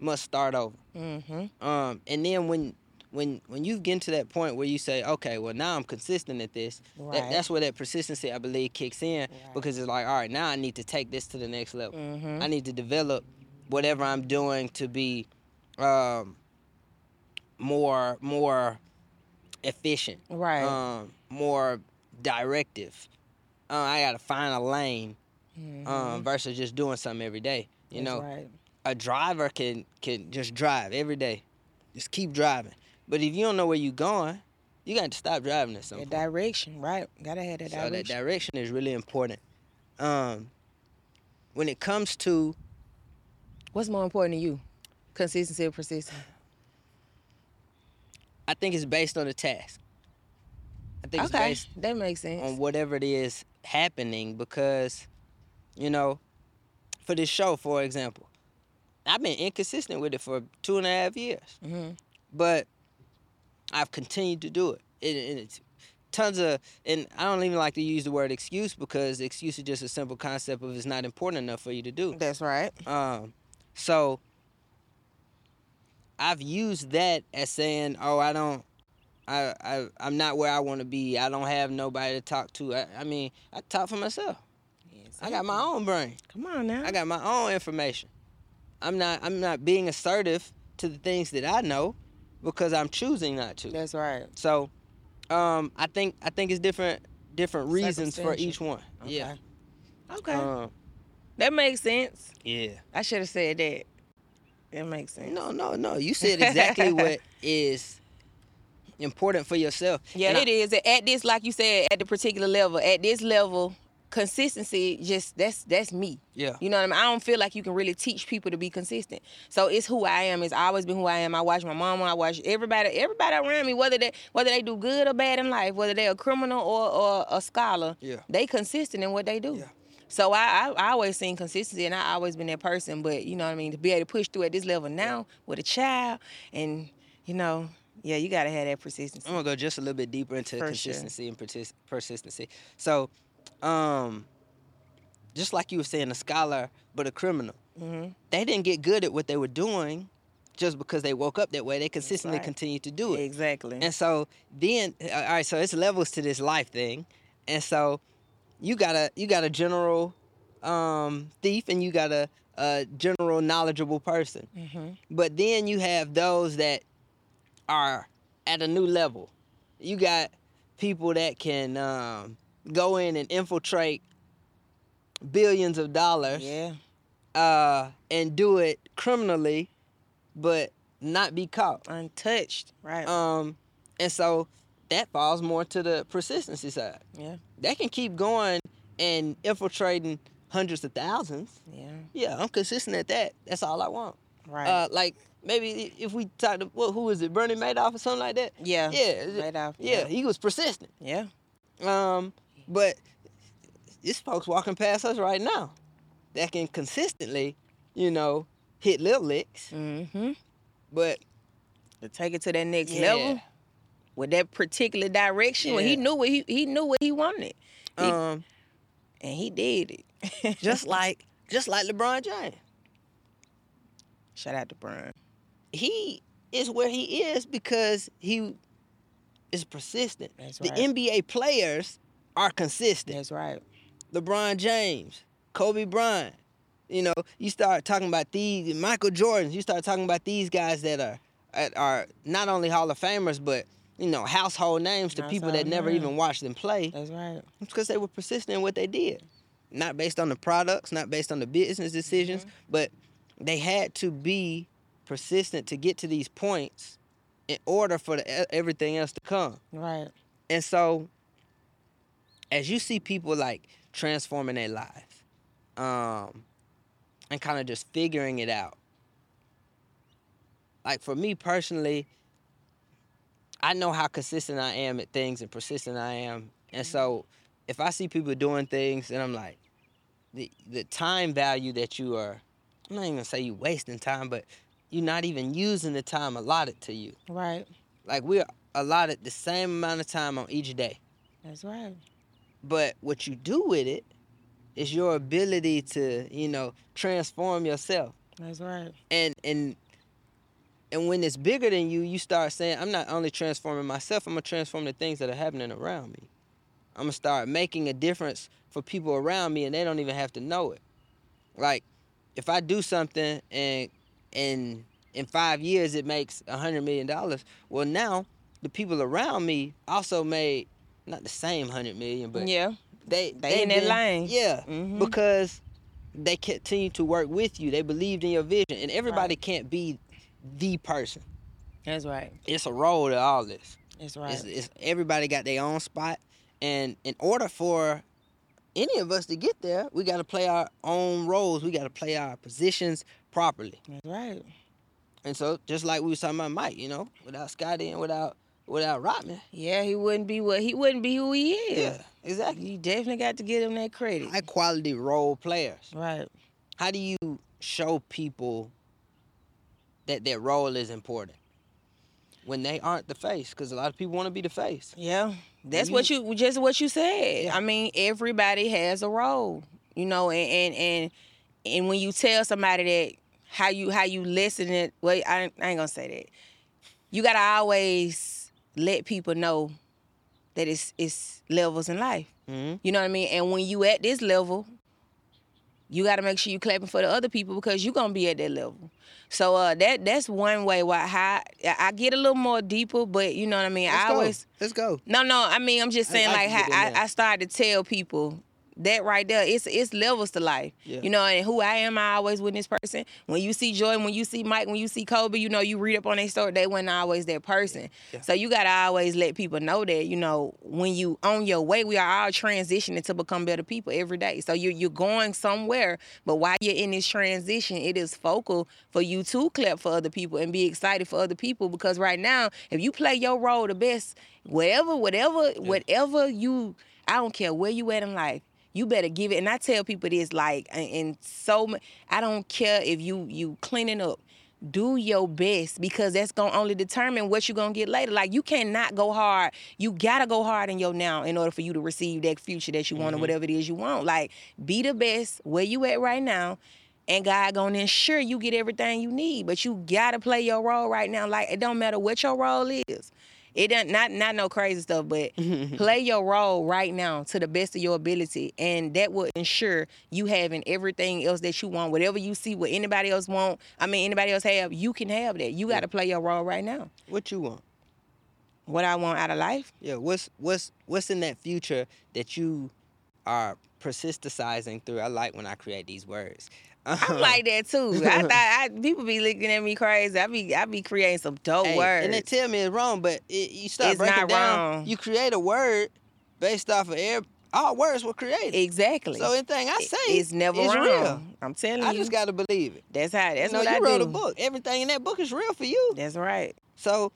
[SPEAKER 2] must start over.
[SPEAKER 1] mm-hmm.
[SPEAKER 2] Um, and then when when when you get to that point where you say, okay, well now I'm consistent at this, that,
[SPEAKER 1] Right.
[SPEAKER 2] that's where that persistency I believe kicks in
[SPEAKER 1] Right.
[SPEAKER 2] because it's like, all right, now I need to take this to the next level.
[SPEAKER 1] Mm-hmm.
[SPEAKER 2] I need to develop whatever I'm doing to be um, more more efficient
[SPEAKER 1] Right.
[SPEAKER 2] um, more directive. Uh, I gotta find a lane um, versus just doing something every day. You.
[SPEAKER 1] That's
[SPEAKER 2] know,
[SPEAKER 1] right.
[SPEAKER 2] a driver can can just drive every day, just keep driving. But if you don't know where you're going, you got to stop driving at some point.
[SPEAKER 1] direction, right? Gotta have that
[SPEAKER 2] So that
[SPEAKER 1] direction.
[SPEAKER 2] direction is really important. Um, when it comes to
[SPEAKER 1] What's more important to you? Consistency or persistence?
[SPEAKER 2] I think it's based on the task. I think it's
[SPEAKER 1] Okay,
[SPEAKER 2] based
[SPEAKER 1] that makes sense.
[SPEAKER 2] on whatever it is happening because, you know, for this show, for example, I've been inconsistent with it for two and a half years,
[SPEAKER 1] hmm
[SPEAKER 2] but I've continued to do it. it, it it's tons of, and I don't even like to use the word excuse because excuse is just a simple concept of it's not important enough for you to do.
[SPEAKER 1] That's right.
[SPEAKER 2] Um, so I've used that as saying, "Oh, I don't, I, I, I'm not where I want to be. I don't have nobody to talk to. I, I mean, I talk for myself. I got my own brain.
[SPEAKER 1] Come on now.
[SPEAKER 2] I got my own information. I'm not, I'm not being assertive to the things that I know because I'm choosing not to.
[SPEAKER 1] That's right.
[SPEAKER 2] So, um, I think, I think it's different, different reasons for each one. Yeah.
[SPEAKER 1] Okay.
[SPEAKER 2] Um,
[SPEAKER 1] that makes sense.
[SPEAKER 2] yeah.
[SPEAKER 1] I should have said that. That makes sense.
[SPEAKER 2] No, no, no. You said exactly what is important for yourself.
[SPEAKER 1] Yeah,
[SPEAKER 2] And I-
[SPEAKER 1] it is. At this, like you said, at the particular level, at this level, consistency just that's that's me.
[SPEAKER 2] Yeah.
[SPEAKER 1] You know what I mean? I don't feel like you can really teach people to be consistent. So it's who I am. It's always been who I am. I watch my mama. I watch everybody. Everybody around me, whether they whether they do good or bad in life, whether they're a criminal or, or a scholar,
[SPEAKER 2] Yeah.
[SPEAKER 1] they consistent in what they do.
[SPEAKER 2] Yeah.
[SPEAKER 1] So I, I I always seen consistency, and I always been that person. But you know what I mean? To be able to push through at this level now with a child, and you know, yeah, you gotta have that persistence.
[SPEAKER 2] I'm gonna go just a little bit deeper into
[SPEAKER 1] For sure.
[SPEAKER 2] consistency and persis- persistency. So, um, just like you were saying, a scholar but a criminal,
[SPEAKER 1] hmm
[SPEAKER 2] they didn't get good at what they were doing just because they woke up that way. They consistently
[SPEAKER 1] right.
[SPEAKER 2] continued to do it.
[SPEAKER 1] Exactly.
[SPEAKER 2] And so then, all right, so it's levels to this life thing, and so you got a you got a general um, thief and you got a, a general knowledgeable person,
[SPEAKER 1] hmm
[SPEAKER 2] but then you have those that are at a new level. You got people that can um, go in and infiltrate billions of dollars
[SPEAKER 1] Yeah.
[SPEAKER 2] uh, and do it criminally, but not be caught.
[SPEAKER 1] Untouched. Right.
[SPEAKER 2] Um, and so that falls more to the persistency side.
[SPEAKER 1] yeah.
[SPEAKER 2] They can keep going and infiltrating hundreds of thousands.
[SPEAKER 1] Yeah.
[SPEAKER 2] Yeah, I'm consistent at that. That's all I want.
[SPEAKER 1] Right.
[SPEAKER 2] Uh, like maybe if we talk to well, who is it, Bernie Madoff or something like that?
[SPEAKER 1] yeah.
[SPEAKER 2] Yeah,
[SPEAKER 1] Madoff,
[SPEAKER 2] yeah,
[SPEAKER 1] yeah.
[SPEAKER 2] he was persistent.
[SPEAKER 1] Yeah.
[SPEAKER 2] Um, but it's folks walking past us right now that can consistently, you know, hit little licks,
[SPEAKER 1] Mm-hmm.
[SPEAKER 2] but
[SPEAKER 1] To take it to that next
[SPEAKER 2] yeah,
[SPEAKER 1] level with that particular direction, when he knew what he he knew what he wanted, He-
[SPEAKER 2] um,
[SPEAKER 1] and he did it.
[SPEAKER 2] just like just like LeBron James.
[SPEAKER 1] shout out to Brian.
[SPEAKER 2] he is where he is because he is persistent.
[SPEAKER 1] That's
[SPEAKER 2] the. NBA players are consistent.
[SPEAKER 1] That's right.
[SPEAKER 2] LeBron James, Kobe Bryant. You know, you start talking about these Michael Jordans. You start talking about these guys that are are not only Hall of Famers but you know household names to people that never even watched them play.
[SPEAKER 1] That's right.
[SPEAKER 2] It's because they were persistent in what they did. Not based on the products, not based on the business decisions,
[SPEAKER 1] Mm-hmm.
[SPEAKER 2] but they had to be persistent to get to these points in order for the, everything else to come.
[SPEAKER 1] Right.
[SPEAKER 2] And so, as you see people like transforming their lives um, and kind of just figuring it out, like for me personally, I know how consistent I am at things and persistent I am. And so, if I see people doing things and I'm like, the, the time value that you are, I'm not even gonna say you're wasting time, but you're not even using the time allotted to you.
[SPEAKER 1] Right.
[SPEAKER 2] Like we're allotted the same amount of time on each day.
[SPEAKER 1] That's right.
[SPEAKER 2] But what you do with it is your ability to, you know, transform yourself.
[SPEAKER 1] That's right.
[SPEAKER 2] And and and when it's bigger than you, you start saying, I'm not only transforming myself, I'm gonna transform the things that are happening around me. I'm gonna start making a difference for people around me and they don't even have to know it. Like, if I do something and and in five years it makes a hundred million dollars, well now the people around me also made not the same hundred million, but
[SPEAKER 1] yeah.
[SPEAKER 2] they
[SPEAKER 1] They in that lane.
[SPEAKER 2] Yeah,
[SPEAKER 1] Mhm.
[SPEAKER 2] because they continue to work with you. They believed in your vision, and everybody
[SPEAKER 1] Right.
[SPEAKER 2] can't be the person.
[SPEAKER 1] That's right.
[SPEAKER 2] It's a role to all this.
[SPEAKER 1] That's right.
[SPEAKER 2] It's, it's everybody got their own spot, and in order for any of us to get there, we got to play our own roles. We got to play our positions properly.
[SPEAKER 1] That's right.
[SPEAKER 2] And so, just like we was talking about Mike, you know, without Scotty and without without Rodman.
[SPEAKER 1] Yeah, he wouldn't be what he wouldn't be who he is.
[SPEAKER 2] Yeah, exactly.
[SPEAKER 1] You definitely got to give him that credit.
[SPEAKER 2] High quality role players.
[SPEAKER 1] Right.
[SPEAKER 2] How do you show people that their role is important when they aren't the face? Because a lot of people want to be the face.
[SPEAKER 1] Yeah. That's
[SPEAKER 2] you-
[SPEAKER 1] what you just what you said.
[SPEAKER 2] Yeah.
[SPEAKER 1] I mean, everybody has a role. You know, and and and, and when you tell somebody that how you how you listen it, well, I, I ain't gonna say that. You gotta always let people know that it's it's levels in life.
[SPEAKER 2] Mhm.
[SPEAKER 1] You know what I mean? And when you at this level, you got to make sure you clapping for the other people because you're gonna be at that level. So uh, that that's one way why how I I get a little more deeper, but you know what I mean.
[SPEAKER 2] Let's
[SPEAKER 1] I
[SPEAKER 2] go.
[SPEAKER 1] always
[SPEAKER 2] Let's go.
[SPEAKER 1] no no. I mean I'm just saying
[SPEAKER 2] I
[SPEAKER 1] like
[SPEAKER 2] can
[SPEAKER 1] how
[SPEAKER 2] get in there.
[SPEAKER 1] I, I started to tell people that right there. It's it's levels to life.
[SPEAKER 2] Yeah.
[SPEAKER 1] You know, and who I am, I always with this person. When you see Jordan, when you see Mike, when you see Kobe, you know you read up on their story. They wasn't always that person. So you gotta always let people know that you know when you on your way, we are all transitioning to become better people every day. So you you're going somewhere, but while you're in this transition, it is focal for you to clap for other people and be excited for other people because right now, if you play your role the best, whatever, whatever, whatever you, I don't care where you at in life. You better give it, and I tell people this like, and, so I don't care if you you cleaning up do your best because that's gonna only determine what you're gonna get later. Like you cannot go hard. You gotta go hard in your now in order for you to receive that future that you want or mm-hmm. whatever it is you want. Like be the best where you at right now. And God gonna ensure you get everything you need. But you gotta play your role right now. Like it don't matter what your role is. It doesn't not not no crazy stuff, but play your role right now to the best of your ability, and that will ensure you having everything else that you want. Whatever you see, what anybody else want, I mean anybody else have, you can have that. You got to play your role right now.
[SPEAKER 2] What you want?
[SPEAKER 1] What I want out of life,
[SPEAKER 2] Yeah. What's what's what's in that future that you are persisticizing through? I like when I create these words.
[SPEAKER 1] I'm uh-huh. like that too. I thought I, people be looking at me crazy. I be I be creating some dope
[SPEAKER 2] Hey,
[SPEAKER 1] words.
[SPEAKER 2] and they tell me it's wrong, but it, you start
[SPEAKER 1] It's
[SPEAKER 2] breaking
[SPEAKER 1] not
[SPEAKER 2] down.
[SPEAKER 1] wrong.
[SPEAKER 2] You create a word based off of air. All words were created.
[SPEAKER 1] exactly.
[SPEAKER 2] So anything I say,
[SPEAKER 1] it's never
[SPEAKER 2] is
[SPEAKER 1] wrong.
[SPEAKER 2] real.
[SPEAKER 1] I'm telling you, I
[SPEAKER 2] just got to believe it.
[SPEAKER 1] that's how. That's
[SPEAKER 2] you know,
[SPEAKER 1] what
[SPEAKER 2] you
[SPEAKER 1] I
[SPEAKER 2] wrote
[SPEAKER 1] do.
[SPEAKER 2] a book. Everything in that book is real for you.
[SPEAKER 1] That's right.
[SPEAKER 2] So,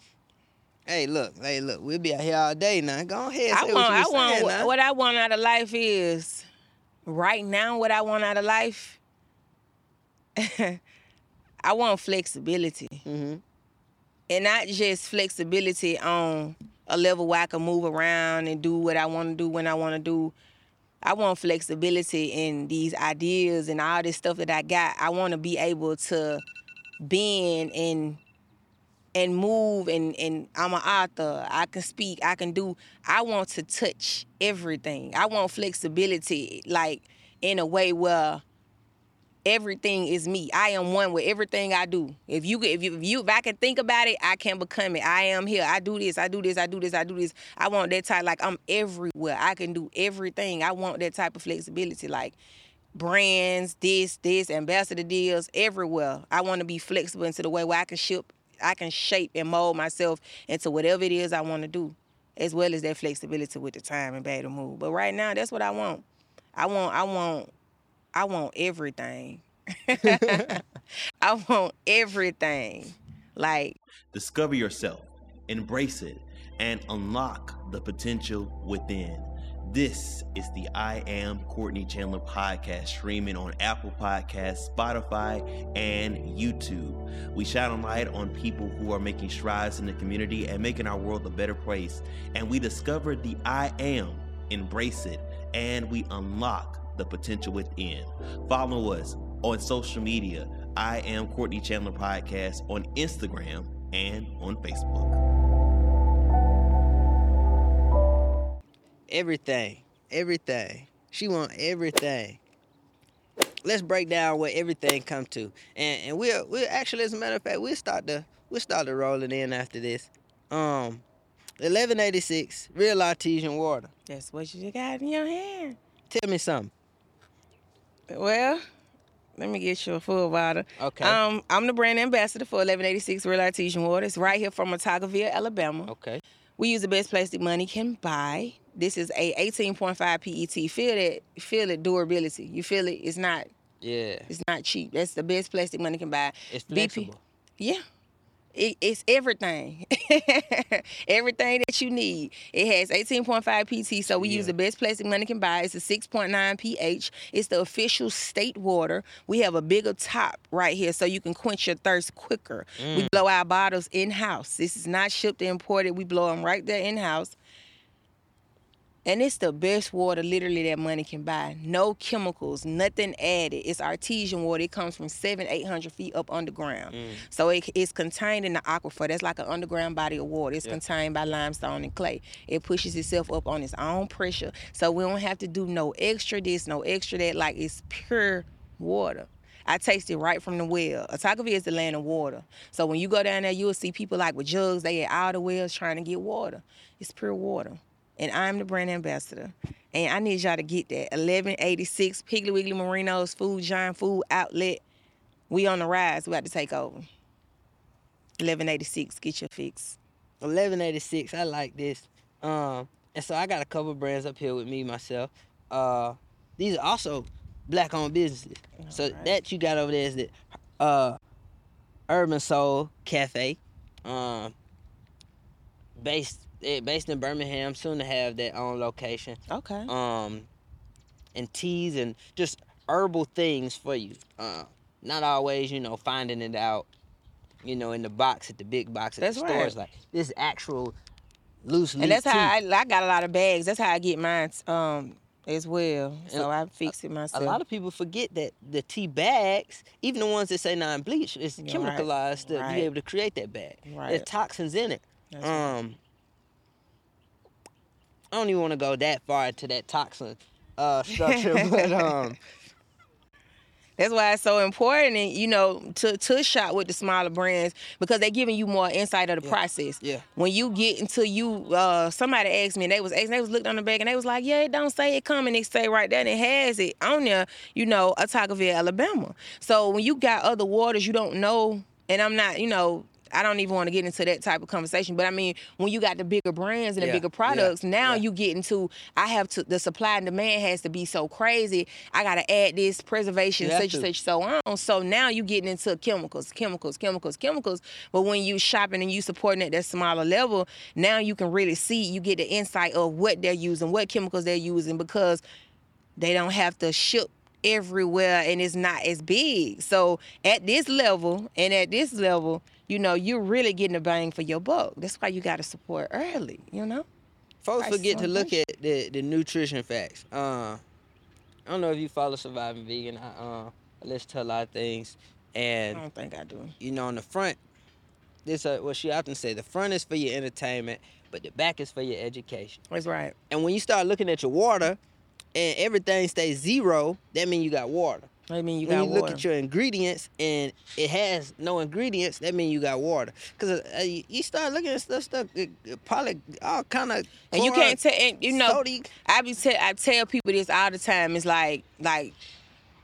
[SPEAKER 2] hey, look, hey, look, we'll be out here all day now. Go ahead.
[SPEAKER 1] I want,
[SPEAKER 2] what
[SPEAKER 1] I want,
[SPEAKER 2] now.
[SPEAKER 1] what I want out of life is, right now, what I want out of life, I want flexibility.
[SPEAKER 2] Mhm.
[SPEAKER 1] And not just flexibility on a level where I can move around and do what I want to do when I want to do. I want flexibility in these ideas and all this stuff that I got. I want to be able to bend and and move and and I'm an author. I can speak. I can do. I want to touch everything. I want flexibility, like in a way where everything is me. I am one with everything I do. If you if you if, you, if I can think about it, I can become it. I am here. I do this. I do this. I do this. I do this. I want that type. Like I'm everywhere. I can do everything. I want that type of flexibility. Like brands, this, this, ambassador deals everywhere. I want to be flexible into the way where I can ship, I can shape and mold myself into whatever it is I want to do, as well as that flexibility with the time and be able to move. But right now, that's what I want. I want, I want, I want everything. I want everything. Like
[SPEAKER 8] Discover yourself, embrace it, and unlock the potential within. This is the I Am Courtney Chandler podcast streaming on Apple Podcasts, Spotify, and YouTube. We shine a light on people who are making strides in the community and making our world a better place. And we discover the I Am, embrace it, and we unlock the potential within. Follow us on social media. I Am Courtney Chandler Podcast on Instagram and on Facebook.
[SPEAKER 2] Everything, everything. She want everything. Let's break down what everything come to, and and we'll we'll actually, as a matter of fact, we'll start to we'll start to roll it in after this. Um, eleven eighty six, real artesian water.
[SPEAKER 1] that's what you got in your hand.
[SPEAKER 2] Tell me something.
[SPEAKER 1] Well, let me get you a full bottle.
[SPEAKER 2] Okay.
[SPEAKER 1] Um, I'm the brand ambassador for 1186 Real Artesian Water. It's right here from Autaugaville, Alabama.
[SPEAKER 2] Okay.
[SPEAKER 1] We use the best plastic money can buy. This is a 18.5 PET. Feel it, feel it durability. You feel it? It's not,
[SPEAKER 2] Yeah.
[SPEAKER 1] it's not cheap. That's the best plastic money can buy.
[SPEAKER 2] It's
[SPEAKER 1] BP
[SPEAKER 2] flexible.
[SPEAKER 1] Yeah. It, it's everything, everything that you need. It has 18.5 PT, so we use the best plastic money can buy. It's a 6.9 pH. It's the official state water. We have a bigger top right here, so you can quench your thirst quicker. We mm. blow our bottles in house. This is not shipped and imported. We blow them right there in house. And it's the best water literally that money can buy. No chemicals, nothing added. It's artesian water. It comes from seven, eight hundred feet up underground. Mm. So it, it's contained in the aquifer. That's like an underground body of water. It's contained by limestone and clay. It pushes itself up on its own pressure. So we don't have to do no extra this, no extra that. Like it's pure water. I taste it right from the well. Autaugaville is the land of water. So when you go down there, you'll see people like with jugs, they at all the wells trying to get water. It's pure water and I'm the brand ambassador. And I need y'all to get that. 1186 Piggly Wiggly Marinos Food Giant Food Outlet. We on the rise. We about to take over. 1186. Get your fix.
[SPEAKER 2] 1186. I like this. Um, and so I got a couple brands up here with me myself. Uh, these are also black-owned businesses. so
[SPEAKER 1] Alright.
[SPEAKER 2] that you got over there is the uh, Urban Soul Cafe, um, based eh, based in Birmingham. Soon to have their own location.
[SPEAKER 1] Okay.
[SPEAKER 2] Um, and teas and just herbal things for you. Uh, not always, you know, finding it out, you know, in the box at the big box at
[SPEAKER 1] That's
[SPEAKER 2] the
[SPEAKER 1] right.
[SPEAKER 2] stores. Like this actual loose leaf
[SPEAKER 1] and that's
[SPEAKER 2] tea.
[SPEAKER 1] how I, I got a lot of bags. That's how I get mine um, as well. So I fix it myself.
[SPEAKER 2] a lot of people forget that the tea bags, even the ones that say non-bleach, is
[SPEAKER 1] You're right.
[SPEAKER 2] chemicalized to
[SPEAKER 1] Right.
[SPEAKER 2] be able to create that bag.
[SPEAKER 1] Right.
[SPEAKER 2] There's toxins in it.
[SPEAKER 1] That's right.
[SPEAKER 2] I don't even want to go that far into that toxin uh, structure, but um,
[SPEAKER 1] That's why it's so important, and you know, to to shop with the smaller brands because they're giving you more insight of the process.
[SPEAKER 2] Yeah.
[SPEAKER 1] When you get into you, uh, somebody asked me, and they was asking, they was looked on the bag, and they was like, "Yeah, it don't say it coming. It say right there, and it has it on there. You know, Autaugaville, Alabama. So when you got other waters, you don't know, and I'm not, you know. I don't even want to get into that type of conversation, but I mean, when you got the bigger brands and the
[SPEAKER 2] Yeah,
[SPEAKER 1] bigger
[SPEAKER 2] yeah,
[SPEAKER 1] products, now
[SPEAKER 2] yeah.
[SPEAKER 1] you get into I have to the supply and demand has to be so crazy. I gotta add this preservation, such and such, so on. So now you getting into chemicals, chemicals, chemicals, chemicals. But when you shopping and you supporting at that smaller level, now you can really see, you get the insight of what they're using, what chemicals they're using, because they don't have to ship everywhere and it's not as big. So at this level and at this level, you know, you're really getting a bang for your buck. That's why you gotta support early, you know?
[SPEAKER 2] folks
[SPEAKER 1] Price
[SPEAKER 2] forget to look at the, the nutrition facts. Uh, I don't know if you follow Surviving Vegan. I, uh, I listen to a lot of things, And I
[SPEAKER 1] don't think I do.
[SPEAKER 2] you know, on the front, this uh, what she often say: the front is for your entertainment, but the back is for your education.
[SPEAKER 1] That's right.
[SPEAKER 2] And when you start looking at your water, and everything stays zero, that means you got water.
[SPEAKER 1] I mean, you
[SPEAKER 2] when
[SPEAKER 1] got
[SPEAKER 2] you look
[SPEAKER 1] water.
[SPEAKER 2] at your ingredients and it has no ingredients, that means you got water. Cause uh, you you start looking at stuff, stuff, uh, uh, poly, all kind of.
[SPEAKER 1] and you can't tell, you know. I be tell, I tell people this all the time. It's like, like,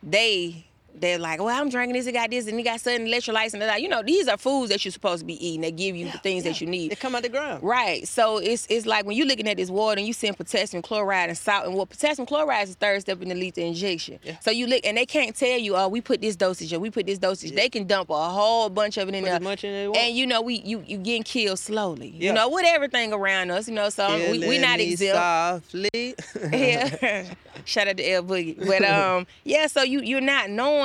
[SPEAKER 1] they, they're like, well, I'm drinking this, it got this, and it got certain electrolytes and that. You know, these are foods that you're supposed to be eating. They give you the things that you need.
[SPEAKER 2] They come out the ground.
[SPEAKER 1] Right. So it's it's like when you're looking at this water and you seeing potassium chloride and salt, and what potassium chloride is the third step in the lethal injection.
[SPEAKER 2] Yeah.
[SPEAKER 1] So you look and they can't tell you, oh, we put this dosage or we put this dosage. They can dump a whole bunch of it in
[SPEAKER 2] Put
[SPEAKER 1] there.
[SPEAKER 2] as much in they want.
[SPEAKER 1] And you know, we you you getting killed slowly. You know, with everything around us, you know, so we, we not exempt.
[SPEAKER 2] Softly.
[SPEAKER 1] yeah. Shout out to L Boogie. But um, yeah, so you you're not knowing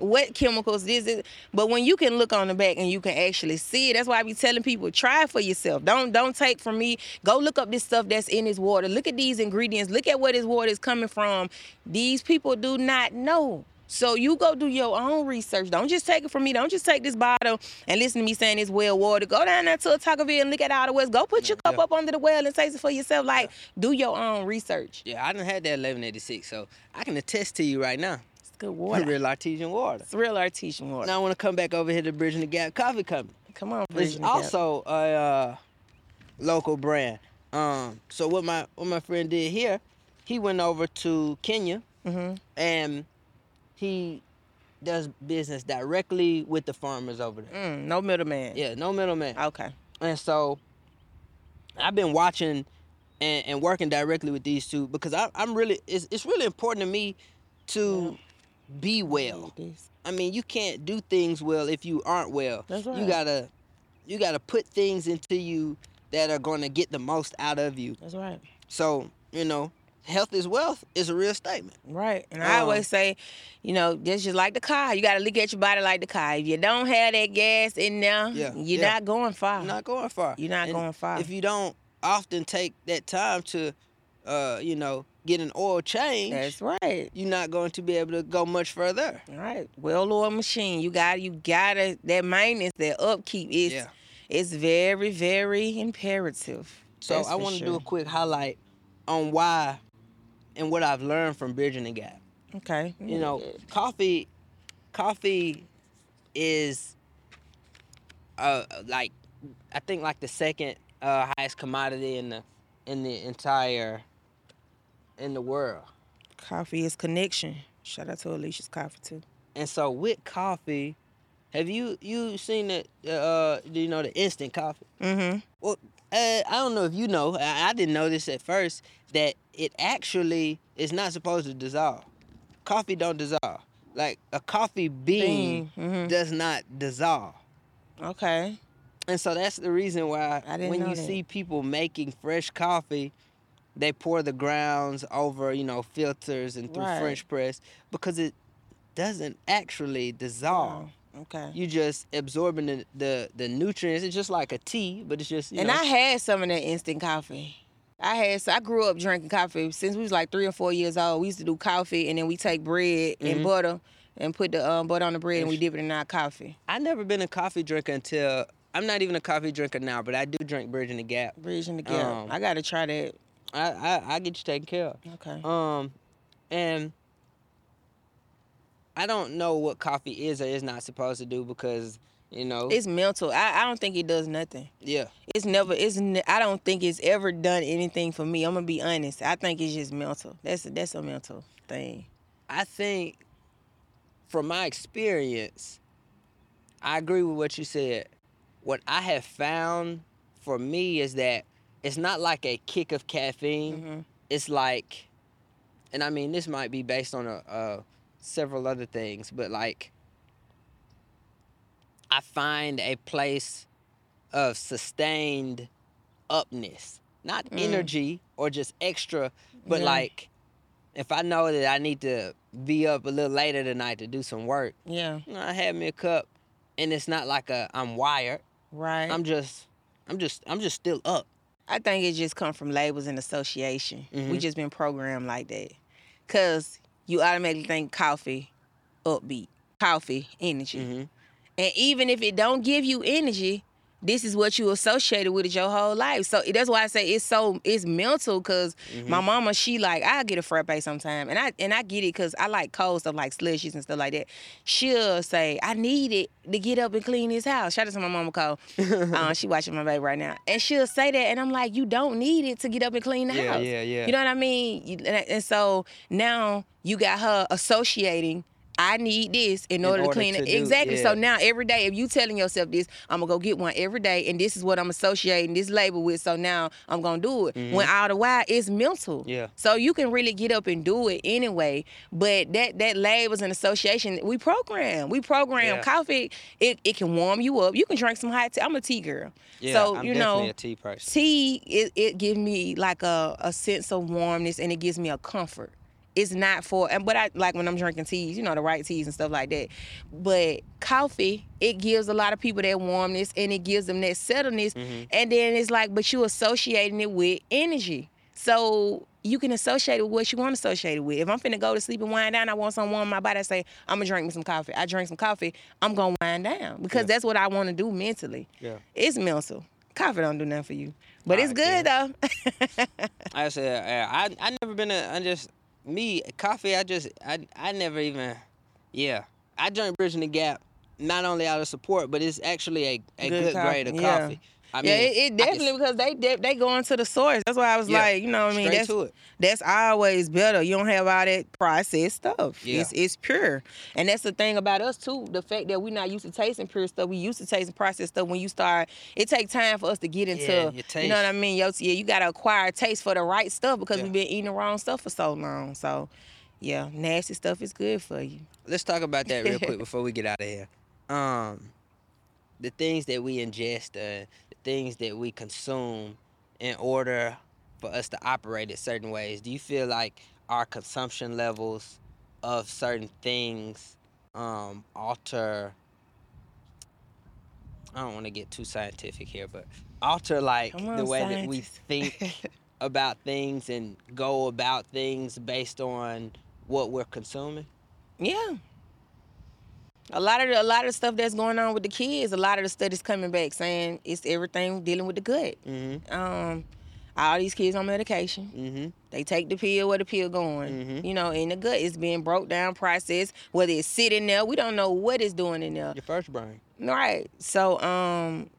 [SPEAKER 1] what chemicals this is. But when you can look on the back and you can actually see it, that's why I be telling people try it for yourself. Don't don't take from me. Go look up this stuff that's in this water. Look at these ingredients. Look at where this water is coming from. These people do not know. So you go do your own research. Don't just take it from me. Don't just take this bottle and listen to me saying it's well water. Go down there to Autaugaville and look at all the wells. Go put your cup
[SPEAKER 2] Yeah.
[SPEAKER 1] up under the well and taste it for yourself. Like do your own research.
[SPEAKER 2] yeah, I done had that 1186, so I can attest to you right now.
[SPEAKER 1] It's good water.
[SPEAKER 2] Real artesian water.
[SPEAKER 1] It's real artesian water.
[SPEAKER 2] Now I want to come back over here to Bridging the Gap Coffee Company.
[SPEAKER 1] Come on,
[SPEAKER 2] It's
[SPEAKER 1] Bridging the Gap.
[SPEAKER 2] also a uh, local brand. Um, so what my what my friend did here, he went over to Kenya
[SPEAKER 1] Mm-hmm.
[SPEAKER 2] and he does business directly with the farmers over there.
[SPEAKER 1] Mm, no middleman.
[SPEAKER 2] Yeah, no middleman.
[SPEAKER 1] Okay.
[SPEAKER 2] And so I've been watching and, and working directly with these two because I, I'm really it's, it's really important to me to be well. I mean, you can't do things well if you aren't well.
[SPEAKER 1] That's
[SPEAKER 2] You gotta you got to put things into you that are to get the most out of you.
[SPEAKER 1] That's right.
[SPEAKER 2] So you know, health is wealth is a real statement.
[SPEAKER 1] Right. And I
[SPEAKER 2] Um,
[SPEAKER 1] always say, you know, that's just like the car. You got to look at your body like the car. If you don't have that gas in there,
[SPEAKER 2] Yeah,
[SPEAKER 1] you're
[SPEAKER 2] yeah.
[SPEAKER 1] not going far.
[SPEAKER 2] You're not going far.
[SPEAKER 1] You're not
[SPEAKER 2] And
[SPEAKER 1] going far.
[SPEAKER 2] If you don't often take that time to, uh, you know, get an oil change,
[SPEAKER 1] That's right.
[SPEAKER 2] you're not going to be able to go much further.
[SPEAKER 1] All right. Well-oiled machine. You got you got to that maintenance, that upkeep is
[SPEAKER 2] Yeah.
[SPEAKER 1] it's very very imperative.
[SPEAKER 2] So
[SPEAKER 1] That's
[SPEAKER 2] I want to
[SPEAKER 1] sure.
[SPEAKER 2] do a quick highlight on why and what I've learned from bridging the gap.
[SPEAKER 1] Okay.
[SPEAKER 2] You know, coffee, coffee is, uh, like, I think like the second uh, highest commodity in the in the entire in the world.
[SPEAKER 1] coffee is connection. Shout out to Alicia's coffee too.
[SPEAKER 2] And so with coffee, have you you seen that? Uh, do you know the instant coffee?
[SPEAKER 1] Mm-hmm.
[SPEAKER 2] Well, uh, I don't know if you know. I, I didn't know this at first that it actually is not supposed to dissolve. Coffee don't dissolve. Like a coffee bean
[SPEAKER 1] Bean, mhm.
[SPEAKER 2] does not dissolve.
[SPEAKER 1] Okay.
[SPEAKER 2] And so that's the reason why
[SPEAKER 1] I didn't
[SPEAKER 2] when you
[SPEAKER 1] that.
[SPEAKER 2] see people making fresh coffee, they pour the grounds over, you know, filters and through
[SPEAKER 1] Right.
[SPEAKER 2] French press because it doesn't actually dissolve.
[SPEAKER 1] Oh, okay.
[SPEAKER 2] You just absorbing the, the the nutrients. It's just like a tea, but it's just
[SPEAKER 1] and
[SPEAKER 2] know,
[SPEAKER 1] I had some of that instant coffee. I had so I grew up drinking coffee since we was like three or four years old. We used to do coffee and then we take bread and
[SPEAKER 2] Mhm.
[SPEAKER 1] butter and put the um, butter on the bread and we dip it in our coffee.
[SPEAKER 2] I never been a coffee drinker until I'm not even a coffee drinker now, but I do drink Bridging the Gap.
[SPEAKER 1] Bridging the gap.
[SPEAKER 2] Um,
[SPEAKER 1] I gotta try that.
[SPEAKER 2] I I, I get you taken care of.
[SPEAKER 1] Okay.
[SPEAKER 2] Um, and I don't know what coffee is or is not supposed to do because you know
[SPEAKER 1] It's mental. I, I don't think it does nothing.
[SPEAKER 2] yeah
[SPEAKER 1] It's never. It's. Ne- I don't think it's ever done anything for me. I'm gonna be honest. I think it's just mental. That's that's a mental thing.
[SPEAKER 2] I think from my experience, I agree with what you said. What I have found for me is that it's not like a kick of caffeine.
[SPEAKER 1] Mhm.
[SPEAKER 2] It's like, and I mean, this might be based on a, uh, several other things, but like, I find a place of sustained upness, not
[SPEAKER 1] Mm.
[SPEAKER 2] energy or just extra, but
[SPEAKER 1] Yeah.
[SPEAKER 2] like, if I know that I need to be up a little later tonight to do some work,
[SPEAKER 1] Yeah.
[SPEAKER 2] you know, I have me a cup, and it's not like a I'm wired.
[SPEAKER 1] Right.
[SPEAKER 2] I'm just, I'm just, I'm just still up.
[SPEAKER 1] I think it just come from labels and association. We
[SPEAKER 2] Mhm.
[SPEAKER 1] just been programmed like that. Cause you automatically think coffee, upbeat, coffee, energy.
[SPEAKER 2] hmm
[SPEAKER 1] And even if it don't give you energy, this is what you associated with it your whole life. So that's why I say it's so it's mental. because my mama, she like I get a frappe sometime, and I and I get it because I like cold stuff like slushies and stuff like that. She'll say I need it to get up and clean this house. Shout out to my mama, Cole. uh, she watching my baby right now, and she'll say that, and I'm like, you don't need it to get up and clean the
[SPEAKER 2] Yeah,
[SPEAKER 1] house.
[SPEAKER 2] yeah, yeah.
[SPEAKER 1] You know what I mean? And so now you got her associating. I need this in, order, to clean
[SPEAKER 2] to
[SPEAKER 1] it.
[SPEAKER 2] do-
[SPEAKER 1] exactly. So now every day, if you telling yourself this, I'm gonna go get one every day, and this is what I'm associating this label with. So now I'm gonna do it. When all the while it's mental.
[SPEAKER 2] Mm-hmm. Yeah.
[SPEAKER 1] So you can really get up and do it anyway. But that that labels and association, we program. We program
[SPEAKER 2] Yeah.
[SPEAKER 1] coffee. It, it can warm you up. You can drink some hot tea. I'm a tea girl.
[SPEAKER 2] Yeah,
[SPEAKER 1] so
[SPEAKER 2] I'm
[SPEAKER 1] you know
[SPEAKER 2] a tea person.
[SPEAKER 1] tea it, it gives me like a, a sense of warmness and it gives me a comfort it's not for and but i like when i'm drinking teas you know the right teas and stuff like that but coffee it gives a lot of people that warmness and it gives them that settledness
[SPEAKER 2] Mm-hmm.
[SPEAKER 1] and then it's like but you associating it with energy so you can associate it with what you want to associate it with. If I'm finna go to sleep and wind down, I want some warm in my body. I say, I'm gonna drink me some coffee. I drink some coffee, I'm gonna wind down because
[SPEAKER 2] Yeah.
[SPEAKER 1] that's what I want to do mentally.
[SPEAKER 2] Yeah.
[SPEAKER 1] It's mental. Coffee don't do nothing for you, but it's good though.
[SPEAKER 2] I said I I never been a I just me coffee I just I I never even yeah I joined Bridging the Gap not only out of support but it's actually a, a
[SPEAKER 1] Good
[SPEAKER 2] good,
[SPEAKER 1] coffee,
[SPEAKER 2] grade of
[SPEAKER 1] yeah.
[SPEAKER 2] coffee. I
[SPEAKER 1] yeah, it, it
[SPEAKER 2] can
[SPEAKER 1] definitely because they de- they going to the source. That's why I was
[SPEAKER 2] Yeah,
[SPEAKER 1] like, you know what I mean? That's that's always better. You don't have all that processed stuff.
[SPEAKER 2] Yeah.
[SPEAKER 1] It's it's pure. And that's the thing about us too, the fact that we're not used to tasting pure stuff. We used to tasting processed stuff when you start it takes time for us to get into
[SPEAKER 2] Yeah, your
[SPEAKER 1] you know what I mean? Yo, yeah, you gotta acquire a taste for the right stuff because
[SPEAKER 2] Yeah.
[SPEAKER 1] we've been eating the wrong stuff for so long. So yeah, nasty stuff is good for you.
[SPEAKER 2] let's talk about that real quick before we get out of here. Um, the things that we ingest, uh, the things that we consume, in order for us to operate in certain ways. Do you feel like our consumption levels of certain things um, alter? I don't want to get too scientific here, but alter like
[SPEAKER 1] Come
[SPEAKER 2] the
[SPEAKER 1] on,
[SPEAKER 2] way that we think about things and go about things based on what we're consuming.
[SPEAKER 1] Yeah. A lot of the, a lot of stuff that's going on with the kids, a lot of the studies coming back saying it's everything dealing with the gut.
[SPEAKER 2] Mm-hmm.
[SPEAKER 1] Um, all these kids on medication.
[SPEAKER 2] Mm-hmm.
[SPEAKER 1] They take the pill where the pill going.
[SPEAKER 2] Mhm.
[SPEAKER 1] You know, in the gut, it's being broke down, processed. Whether it's sitting there, we don't know what it's doing in there.
[SPEAKER 2] Your first brain.
[SPEAKER 1] Right. So, um,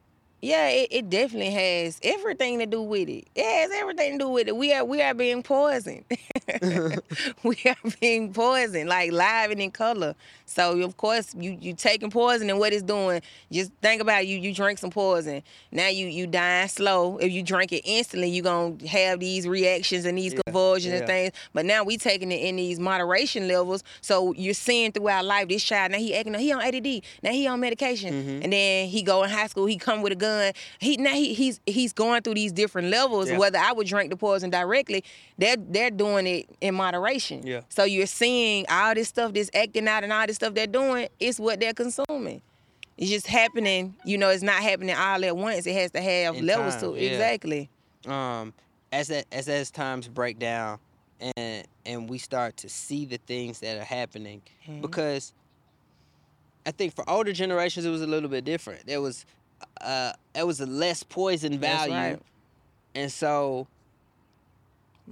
[SPEAKER 1] yeah, it, it definitely has everything to do with it. It has everything to do with it. We are we are being poisoned. we are being poisoned, like live and in color. So of course you you taking poison and what it's doing. Just think about it. you you drink some poison. Now you you dying slow. If you drink it instantly, you gonna have these reactions and these
[SPEAKER 2] Yeah,
[SPEAKER 1] convulsions
[SPEAKER 2] yeah.
[SPEAKER 1] and things. But now we taking it in these moderation levels. So you're seeing throughout life this child now he acting he on ADD. Now he on medication.
[SPEAKER 2] Mm-hmm.
[SPEAKER 1] And then he go in high school, he come with a gun. He now he, he's he's going through these different levels.
[SPEAKER 2] Yeah.
[SPEAKER 1] Whether I would drink the poison directly, they're they're doing it in moderation.
[SPEAKER 2] Yeah.
[SPEAKER 1] So you're seeing all this stuff that's acting out and all this stuff they're doing, it's what they're consuming. It's just happening, you know, it's not happening all at once. It has to have
[SPEAKER 2] In
[SPEAKER 1] levels
[SPEAKER 2] time,
[SPEAKER 1] to it.
[SPEAKER 2] yeah.
[SPEAKER 1] Exactly.
[SPEAKER 2] um, as that as as times break down and and we start to see the things that are happening
[SPEAKER 1] Mm-hmm.
[SPEAKER 2] because I think for older generations it was a little bit different. There was uh it was a less poison value.
[SPEAKER 1] right.
[SPEAKER 2] And so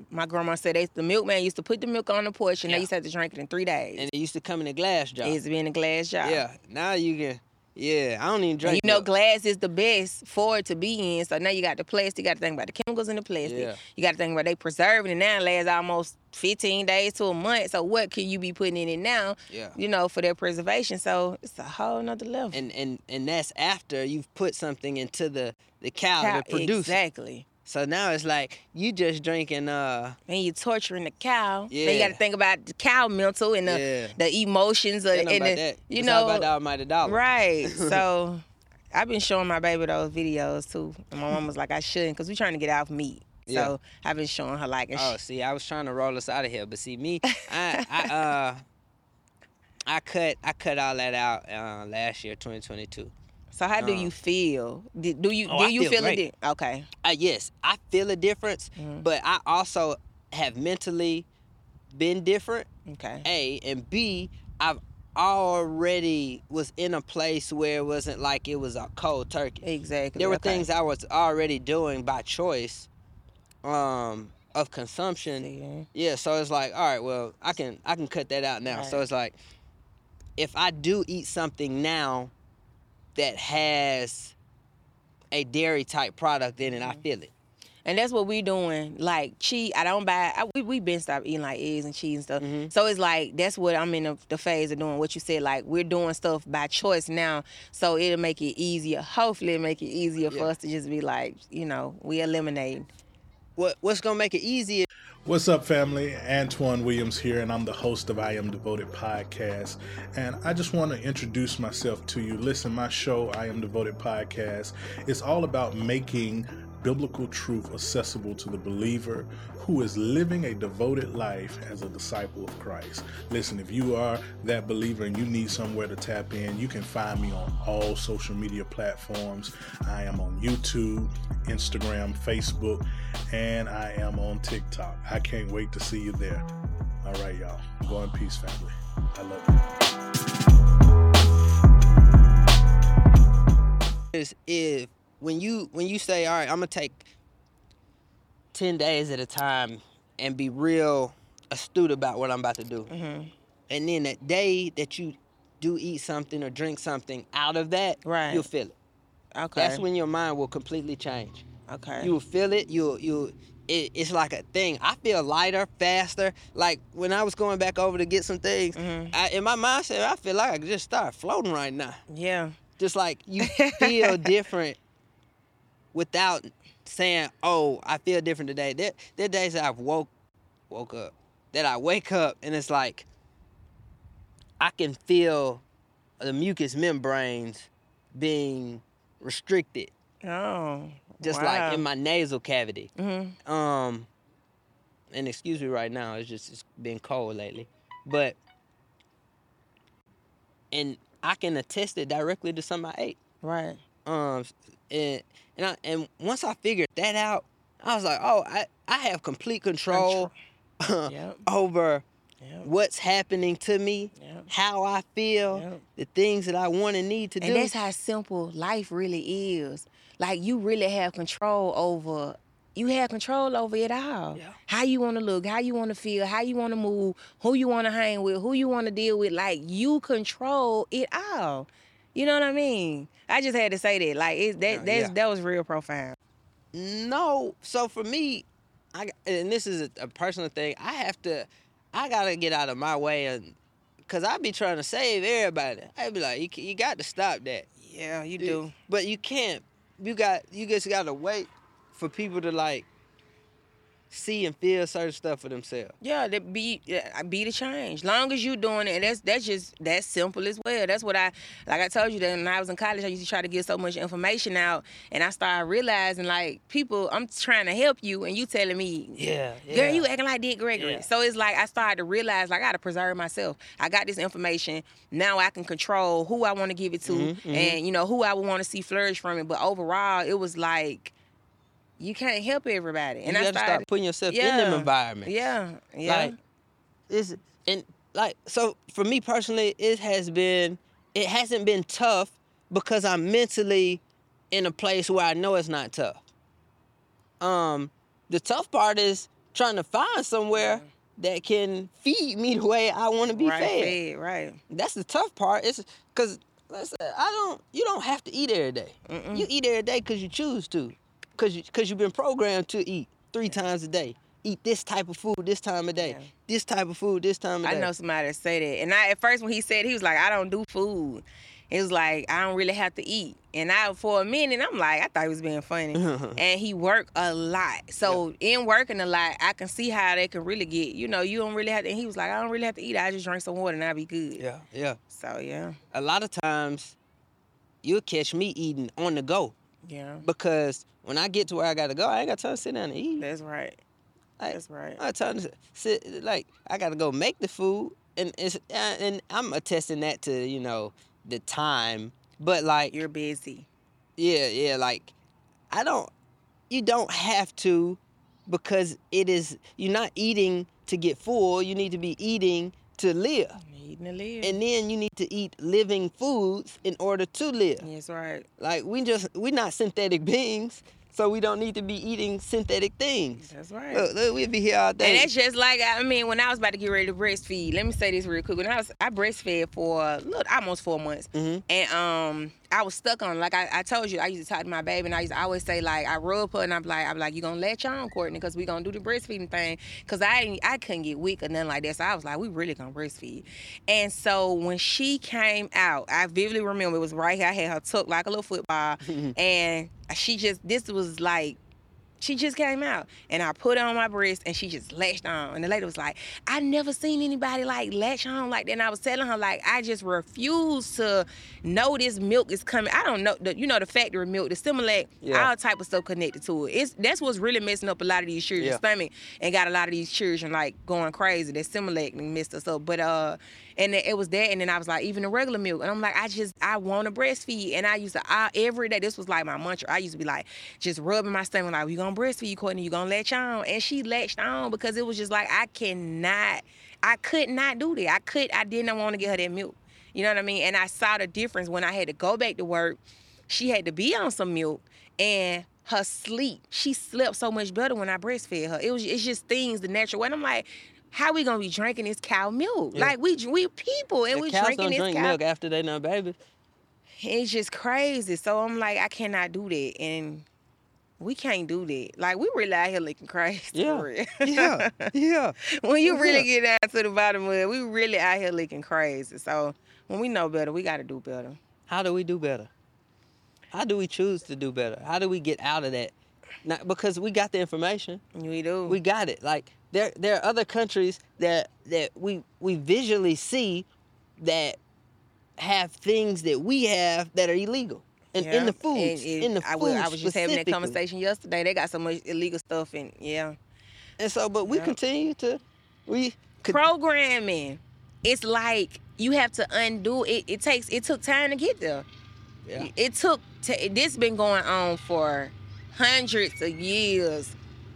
[SPEAKER 1] My grandma said they, the milkman used to put the milk on the porch and
[SPEAKER 2] Yeah.
[SPEAKER 1] they used to have to drink it in three days.
[SPEAKER 2] and it used to come in a glass jar.
[SPEAKER 1] it used to be in a glass jar.
[SPEAKER 2] Yeah. Now you can yeah, I don't even
[SPEAKER 1] And
[SPEAKER 2] drink
[SPEAKER 1] you know, glass is the best for it to be in. So now you got the plastic. You got to think about the chemicals in the plastic.
[SPEAKER 2] Yeah.
[SPEAKER 1] You got to think about they preserving it now. It lasts almost 15 days to a month. So what can you be putting in it now?
[SPEAKER 2] Yeah.
[SPEAKER 1] You know, for their preservation. So it's a whole nother level.
[SPEAKER 2] and and and that's after you've put something into the the cow,
[SPEAKER 1] Cow-
[SPEAKER 2] to produce it.
[SPEAKER 1] exactly.
[SPEAKER 2] So now it's like you just drinking uh
[SPEAKER 1] And you're torturing the cow. Then you got to think about the cow mental and the
[SPEAKER 2] Yeah.
[SPEAKER 1] the emotions of, and
[SPEAKER 2] about
[SPEAKER 1] the,
[SPEAKER 2] that.
[SPEAKER 1] you
[SPEAKER 2] It's
[SPEAKER 1] know
[SPEAKER 2] about the almighty dollar.
[SPEAKER 1] Right. So I've been showing my baby those videos too. And my mom was like, I shouldn't because we're trying to get off meat.
[SPEAKER 2] Yeah.
[SPEAKER 1] So I've been showing her like,
[SPEAKER 2] Oh,
[SPEAKER 1] she-
[SPEAKER 2] see, I was trying to roll us out of here, but see me, I I uh I cut I cut all that out uh, last year, 2022.
[SPEAKER 1] So how do you feel? Did, do you
[SPEAKER 2] Oh,
[SPEAKER 1] do
[SPEAKER 2] I
[SPEAKER 1] you
[SPEAKER 2] feel
[SPEAKER 1] feel, it? di- Okay.
[SPEAKER 2] Uh, yes, I feel a difference,
[SPEAKER 1] Mm-hmm.
[SPEAKER 2] but I also have mentally been different.
[SPEAKER 1] Okay.
[SPEAKER 2] A and B, I've already was in a place where it wasn't like it was a cold turkey.
[SPEAKER 1] Exactly.
[SPEAKER 2] There were
[SPEAKER 1] okay.
[SPEAKER 2] things I was already doing by choice, um, of consumption.
[SPEAKER 1] See,
[SPEAKER 2] Yeah, so it's like, all right, well, I can I can cut that out now. So it's like, if I do eat something now that has a dairy type product in it,
[SPEAKER 1] Mm-hmm.
[SPEAKER 2] I feel it.
[SPEAKER 1] And that's what we doing. Like cheese, I don't buy. I, we we been stopped eating like eggs and cheese and stuff.
[SPEAKER 2] Mhm.
[SPEAKER 1] So it's like that's what I'm in the, the phase of doing. What you said, like we're doing stuff by choice now. So it'll make it easier. Hopefully, it'll make it easier for us to just be like, you know, we eliminate.
[SPEAKER 2] What what's gonna make it easier?
[SPEAKER 5] What's up, family? Antoine Williams here, and I'm the host of I Am Devoted podcast. And I just want to introduce myself to you. Listen, my show, I Am Devoted podcast, is all about making biblical truth accessible to the believer who is living a devoted life as a disciple of Christ. Listen, if you are that believer and you need somewhere to tap in, you can find me on all social media platforms. I am on YouTube, Instagram, Facebook, and I am on TikTok. I can't wait to see you there. All right, y'all. Go in peace, family. I love you.
[SPEAKER 2] This is if when you when you say, all right, I'm gonna take ten days at a time and be real astute about what I'm about to do,
[SPEAKER 1] Mm-hmm.
[SPEAKER 2] and then that day that you do eat something or drink something out of that,
[SPEAKER 1] Right.
[SPEAKER 2] you'll feel it.
[SPEAKER 1] Okay.
[SPEAKER 2] That's when your mind will completely change.
[SPEAKER 1] Okay.
[SPEAKER 2] You will feel it. You you. It, it's like a thing. I feel lighter, faster. Like when I was going back over to get some things,
[SPEAKER 1] Mhm.
[SPEAKER 2] I, in my mindset, I feel like I could just start floating right now.
[SPEAKER 1] yeah.
[SPEAKER 2] Just like you feel different without saying, "Oh, I feel different today." There, there are days that I've woke woke up, that I wake up and it's like I can feel the mucous membranes being restricted,
[SPEAKER 1] Oh.
[SPEAKER 2] just
[SPEAKER 1] wow.
[SPEAKER 2] like in my nasal cavity.
[SPEAKER 1] Mhm.
[SPEAKER 2] Um, and excuse me right now, it's just it's been cold lately, but and I can attest it directly to something I ate.
[SPEAKER 1] Right.
[SPEAKER 2] Um, and and I, and once I figured that out, I was like, oh, I I have complete control
[SPEAKER 1] Yep.
[SPEAKER 2] over
[SPEAKER 1] Yep.
[SPEAKER 2] what's happening to me,
[SPEAKER 1] Yep.
[SPEAKER 2] how I feel, the things that I want and need to
[SPEAKER 1] And
[SPEAKER 2] do.
[SPEAKER 1] that's how simple life really is. Like you really have control over you have control over it all.
[SPEAKER 2] Yeah.
[SPEAKER 1] How you want to look, how you want to feel, how you want to move, who you want to hang with, who you want to deal with. Like you control it all. You know what I mean? I just had to say that. Like it, that
[SPEAKER 2] Yeah,
[SPEAKER 1] that's,
[SPEAKER 2] yeah.
[SPEAKER 1] that was real profound.
[SPEAKER 2] No. So for me, I and this is a, a personal thing. I have to, I gotta get out of my way and, cause I be trying to save everybody. I be like, you, you got to stop that.
[SPEAKER 1] Yeah, you
[SPEAKER 2] You-
[SPEAKER 1] do.
[SPEAKER 2] But you can't. You got. You just gotta wait for people to like see and feel certain stuff for themselves.
[SPEAKER 1] Yeah, that be be the change. Long as you doing it, that's that's just that's simple as well. That's what I like. I told you that when I was in college, I used to try to get so much information out, and I started realizing like people, I'm trying to help you, and you telling me,
[SPEAKER 2] Yeah.
[SPEAKER 1] girl, you acting like Dick Gregory.
[SPEAKER 2] Yeah.
[SPEAKER 1] So it's like I started to realize like I gotta preserve myself. I got this information now. I can control who I want to give it to,
[SPEAKER 2] Mhm, mhm.
[SPEAKER 1] and you know who I would want to see flourish from it. But overall, it was like. You can't help everybody, and
[SPEAKER 2] you
[SPEAKER 1] I
[SPEAKER 2] gotta
[SPEAKER 1] started.
[SPEAKER 2] start putting yourself in them
[SPEAKER 1] Yeah.
[SPEAKER 2] environments.
[SPEAKER 1] yeah, yeah.
[SPEAKER 2] Like it's and like so for me personally, it has been it hasn't been tough because I'm mentally in a place where I know it's not tough. Um, the tough part is trying to find somewhere that can feed me the way I want to be
[SPEAKER 1] right,
[SPEAKER 2] fed.
[SPEAKER 1] right.
[SPEAKER 2] That's the tough part. It's because I don't. You don't have to eat every day. You eat every day because you choose to, because you, cause you've been programmed to eat three times a day. Eat this type of food this time of day.
[SPEAKER 1] Yeah.
[SPEAKER 2] This type of food this time of day.
[SPEAKER 1] I know somebody that say that. And I at first when he said it, he was like, I don't do food. It was like I don't really have to eat. And I for a minute I'm like, I thought he was being funny. and he worked a lot. So in working a lot, I can see how they can really get, you know, you don't really have to and he was like, I don't really have to eat. I just drink some water and I'll be good.
[SPEAKER 2] Yeah, yeah.
[SPEAKER 1] So yeah.
[SPEAKER 2] A lot of times, you'll catch me eating on the go
[SPEAKER 1] Yeah.
[SPEAKER 2] because when I get to where I gotta go, I ain't got time to sit down and eat.
[SPEAKER 1] That's right.
[SPEAKER 2] Like,
[SPEAKER 1] That's right.
[SPEAKER 2] I time to sit like I gotta go make the food, and it's uh, and I'm attesting that to you know the time, but like
[SPEAKER 1] You're busy.
[SPEAKER 2] yeah yeah like I don't you don't have to because it is you're not eating to get full. You need to be eating to live,
[SPEAKER 1] Eating to live.
[SPEAKER 2] and then you need to eat living foods in order to live.
[SPEAKER 1] That's right.
[SPEAKER 2] Like we just we're not synthetic beings, so we don't need to be eating synthetic things.
[SPEAKER 1] That's right.
[SPEAKER 2] Look, look, we'll be here all day.
[SPEAKER 1] And that's just like I mean, when I was about to get ready to breastfeed. Let me say this real quick. When I was I breastfed for look almost four months,
[SPEAKER 2] Mhm.
[SPEAKER 1] and um I was stuck on like I, I told you I used to talk to my baby and I used to always say like I rub her and I'm like I'm like you gonna let y'all on Courtney because we gonna do the breastfeeding thing? Because I didn't I couldn't get weak or nothing like that so I was like we really gonna breastfeed, and so when she came out I vividly remember it was right here I had her tucked like a little football and she just this was like she just came out and I put her on my breast and she just latched on. And the lady was like, I never seen anybody like latch on like that. And I was telling her, like, I just refuse to know this milk is coming. I don't know, the, you know, the factory milk, the Similac,
[SPEAKER 2] Yeah.
[SPEAKER 1] all type of stuff connected to it. It's That's what's really messing up a lot of these children's
[SPEAKER 2] Yeah.
[SPEAKER 1] stomach and got a lot of these children like going crazy. That Similac messed us up. But, uh, and it was that. And then I was like, even the regular milk. And I'm like, I just, I want to breastfeed. And I used to, I, every day, this was like my mantra. I used to be like, just rubbing my stomach, like, you gonna breastfeed, you, Courtney, you gonna latch on. And she latched on because it was just like, I cannot, I could not do that. I could, I didn't want to get her that milk. You know what I mean? And I saw the difference when I had to go back to work. She had to be on some milk and her sleep. She slept so much better when I breastfed her. It was it's just things the natural way. And I'm like, how we gonna be drinking this cow milk?
[SPEAKER 2] Yeah.
[SPEAKER 1] Like we we people and
[SPEAKER 2] the
[SPEAKER 1] we
[SPEAKER 2] cows
[SPEAKER 1] drinking
[SPEAKER 2] don't
[SPEAKER 1] this
[SPEAKER 2] drink
[SPEAKER 1] cow.
[SPEAKER 2] milk after they know babies.
[SPEAKER 1] It's just crazy. So I'm like, I cannot do that. And we can't do that. Like we really out here looking crazy.
[SPEAKER 2] Yeah. Yeah, yeah.
[SPEAKER 1] when you really
[SPEAKER 2] Yeah.
[SPEAKER 1] get down to the bottom of it, we really out here looking crazy. So when we know better, we gotta do better.
[SPEAKER 2] How do we do better? How do we choose to do better? How do we get out of that? Not because we got the information.
[SPEAKER 1] We do.
[SPEAKER 2] We got it. Like there there are other countries that that we we visually see that have things that we have that are illegal. And in the foods,
[SPEAKER 1] And
[SPEAKER 2] in the
[SPEAKER 1] I
[SPEAKER 2] foods
[SPEAKER 1] I was just having that conversation yesterday. They got so much illegal stuff, and yeah.
[SPEAKER 2] And so, but we
[SPEAKER 1] Yeah.
[SPEAKER 2] continue to, we
[SPEAKER 1] Programming, it's like you have to undo it. It takes. It took time to get there.
[SPEAKER 2] Yeah.
[SPEAKER 1] It took. To, this been going on for hundreds of years,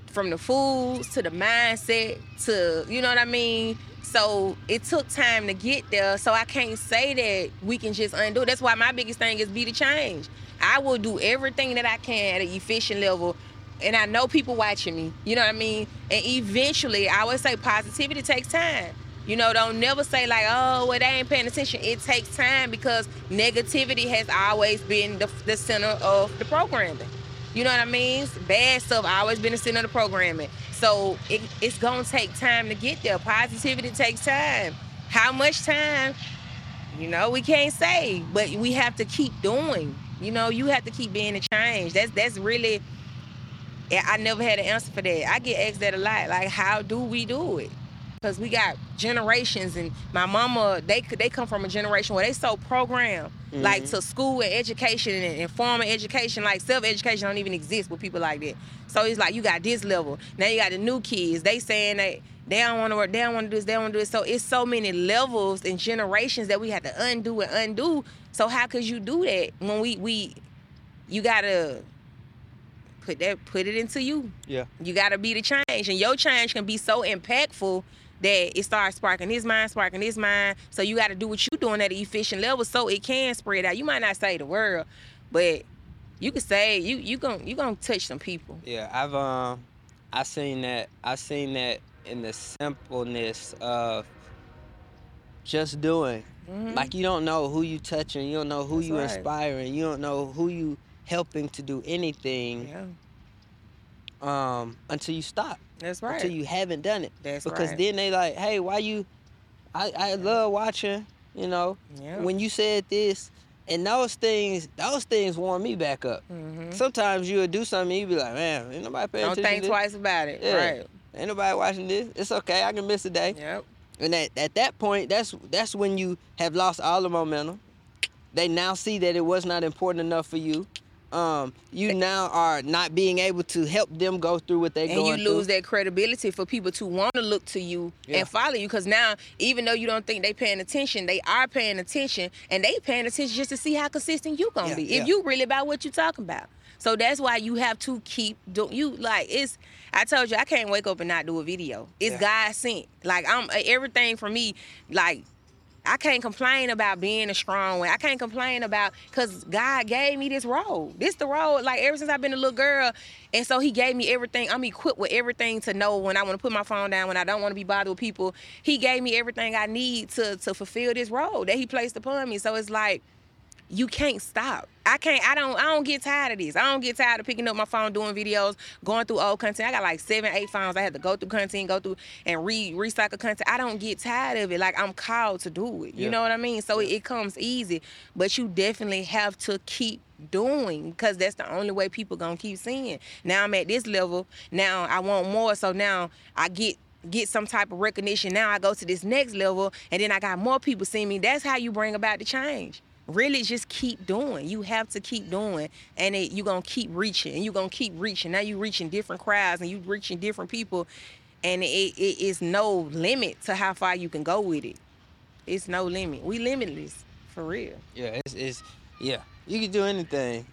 [SPEAKER 1] from the foods to the mindset to you know what I mean. So it took time to get there. So I can't say that we can just undo. That's why my biggest thing is be the change. I will do everything that I can at an efficient level. And I know people watching me. You know what I mean? And eventually, I always say positivity takes time. You know, don't never say like, oh, well, they ain't paying attention. It takes time because negativity has always been the, the center of the programming. You know what I mean? Bad stuff I always been a center of the programming. So it, it's gonna take time to get there. Positivity takes time. How much time? You know, we can't say, but we have to keep doing. You know, you have to keep being a change. That's that's really. I never had an answer for that. I get asked that a lot. Like, how do we do it? Because we got generations, and my mama, they they come from a generation where they so programmed, like mm-hmm. to school and education and, and formal education, like self education don't even exist with people like that. So it's like you got this level. Now you got the new kids. They saying that they don't want to work, they don't want to do this, they don't want to do this. So it's so many levels and generations that we have to undo and undo. So how could you do that when we we you gotta put that put it into you.
[SPEAKER 2] Yeah.
[SPEAKER 1] You gotta be the change. And your change can be so impactful that it starts sparking his mind, sparking his mind. So you gotta do what you're doing at an efficient level so it can spread out. You might not say the world, but you can say you you gon' you gonna touch some people.
[SPEAKER 2] Yeah, I've um, I seen that. I seen that in the simpleness of just doing. Like you don't know who you touching, you don't know who
[SPEAKER 1] Mm-hmm. That's
[SPEAKER 2] you
[SPEAKER 1] right.
[SPEAKER 2] inspiring, you don't know who you helping to do anything
[SPEAKER 1] Yeah,
[SPEAKER 2] um until you stop,
[SPEAKER 1] that's right.
[SPEAKER 2] until you haven't done it.
[SPEAKER 1] That's
[SPEAKER 2] because
[SPEAKER 1] right.
[SPEAKER 2] then they like, hey, why you? I I love watching. You know,
[SPEAKER 1] Yeah.
[SPEAKER 2] when you said this, and those things, those things warm me back up.
[SPEAKER 1] Mhm.
[SPEAKER 2] Sometimes you'll do something, you be like, man, ain't nobody paying
[SPEAKER 1] Don't
[SPEAKER 2] attention.
[SPEAKER 1] think
[SPEAKER 2] to this.
[SPEAKER 1] twice about it.
[SPEAKER 2] Yeah.
[SPEAKER 1] Right.
[SPEAKER 2] Ain't nobody watching this. It's okay. I can miss a day.
[SPEAKER 1] Yep.
[SPEAKER 2] And at, at that point, that's that's when you have lost all the momentum. They now see that it was not important enough for you. Um, you now are not being able to help them go through what they're
[SPEAKER 1] and
[SPEAKER 2] going
[SPEAKER 1] you lose
[SPEAKER 2] through.
[SPEAKER 1] that credibility for people to want to look to you
[SPEAKER 2] Yeah.
[SPEAKER 1] and follow you because now even though you don't think they paying attention they are paying attention and they paying attention just to see how consistent you gonna
[SPEAKER 2] Yeah,
[SPEAKER 1] be
[SPEAKER 2] yeah.
[SPEAKER 1] if you really about what you talking about so that's why you have to keep doing you like it's i told you i can't wake up and not do a video it's god sent like i'm everything for me like I can't complain about being a strong one. I can't complain about because God gave me this role. This the role. Like ever since I've been a little girl, and so He gave me everything. I'm equipped with everything to know when I want to put my phone down, when I don't want to be bothered with people. He gave me everything I need to to fulfill this role that He placed upon me. So it's like you can't stop. I can't. I don't. I don't get tired of this. I don't get tired of picking up my phone, doing videos, going through old content. I got like seven, eight phones. I had to go through content, go through and re recycle content. I don't get tired of it. Like I'm called to do it. You
[SPEAKER 2] Yeah.
[SPEAKER 1] know what I mean? So it, it comes easy, but you definitely have to keep doing because that's the only way people gonna keep seeing. Now I'm at this level. Now I want more. So now I get get some type of recognition. Now I go to this next level, and then I got more people seeing me. That's how you bring about the change really just keep doing. You have to keep doing, and it, you're gonna keep reaching, and you're gonna keep reaching. Now you're reaching different crowds, and you're reaching different people, and it, it is no limit to how far you can go with it. It's no limit. We limitless for real.
[SPEAKER 2] Yeah, it's, it's yeah. You can do anything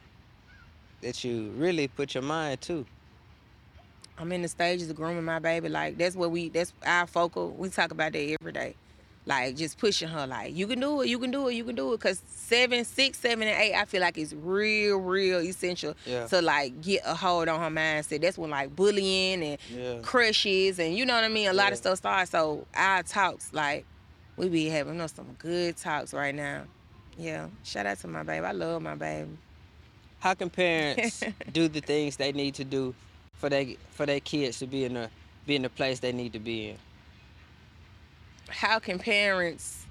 [SPEAKER 2] that you really put your mind to.
[SPEAKER 1] I'm in the stages of grooming my baby. Like that's what we. That's our focal. We talk about that every day. Like just pushing her. Like you can do it. You can do it. You can do it. Cause seven, six, seven, and eight, I feel like it's real, real essential
[SPEAKER 2] Yeah.
[SPEAKER 1] to like get a hold on her mindset. That's when like bullying and
[SPEAKER 2] Yeah.
[SPEAKER 1] crushes and you know what I mean. A lot
[SPEAKER 2] Yeah.
[SPEAKER 1] of stuff starts. So our talks, like we be having some good talks right now. Yeah. Shout out to my baby. I love my baby.
[SPEAKER 2] How can parents do the things they need to do for their for their kids to be in the be in the place they need to be in?
[SPEAKER 1] How can parents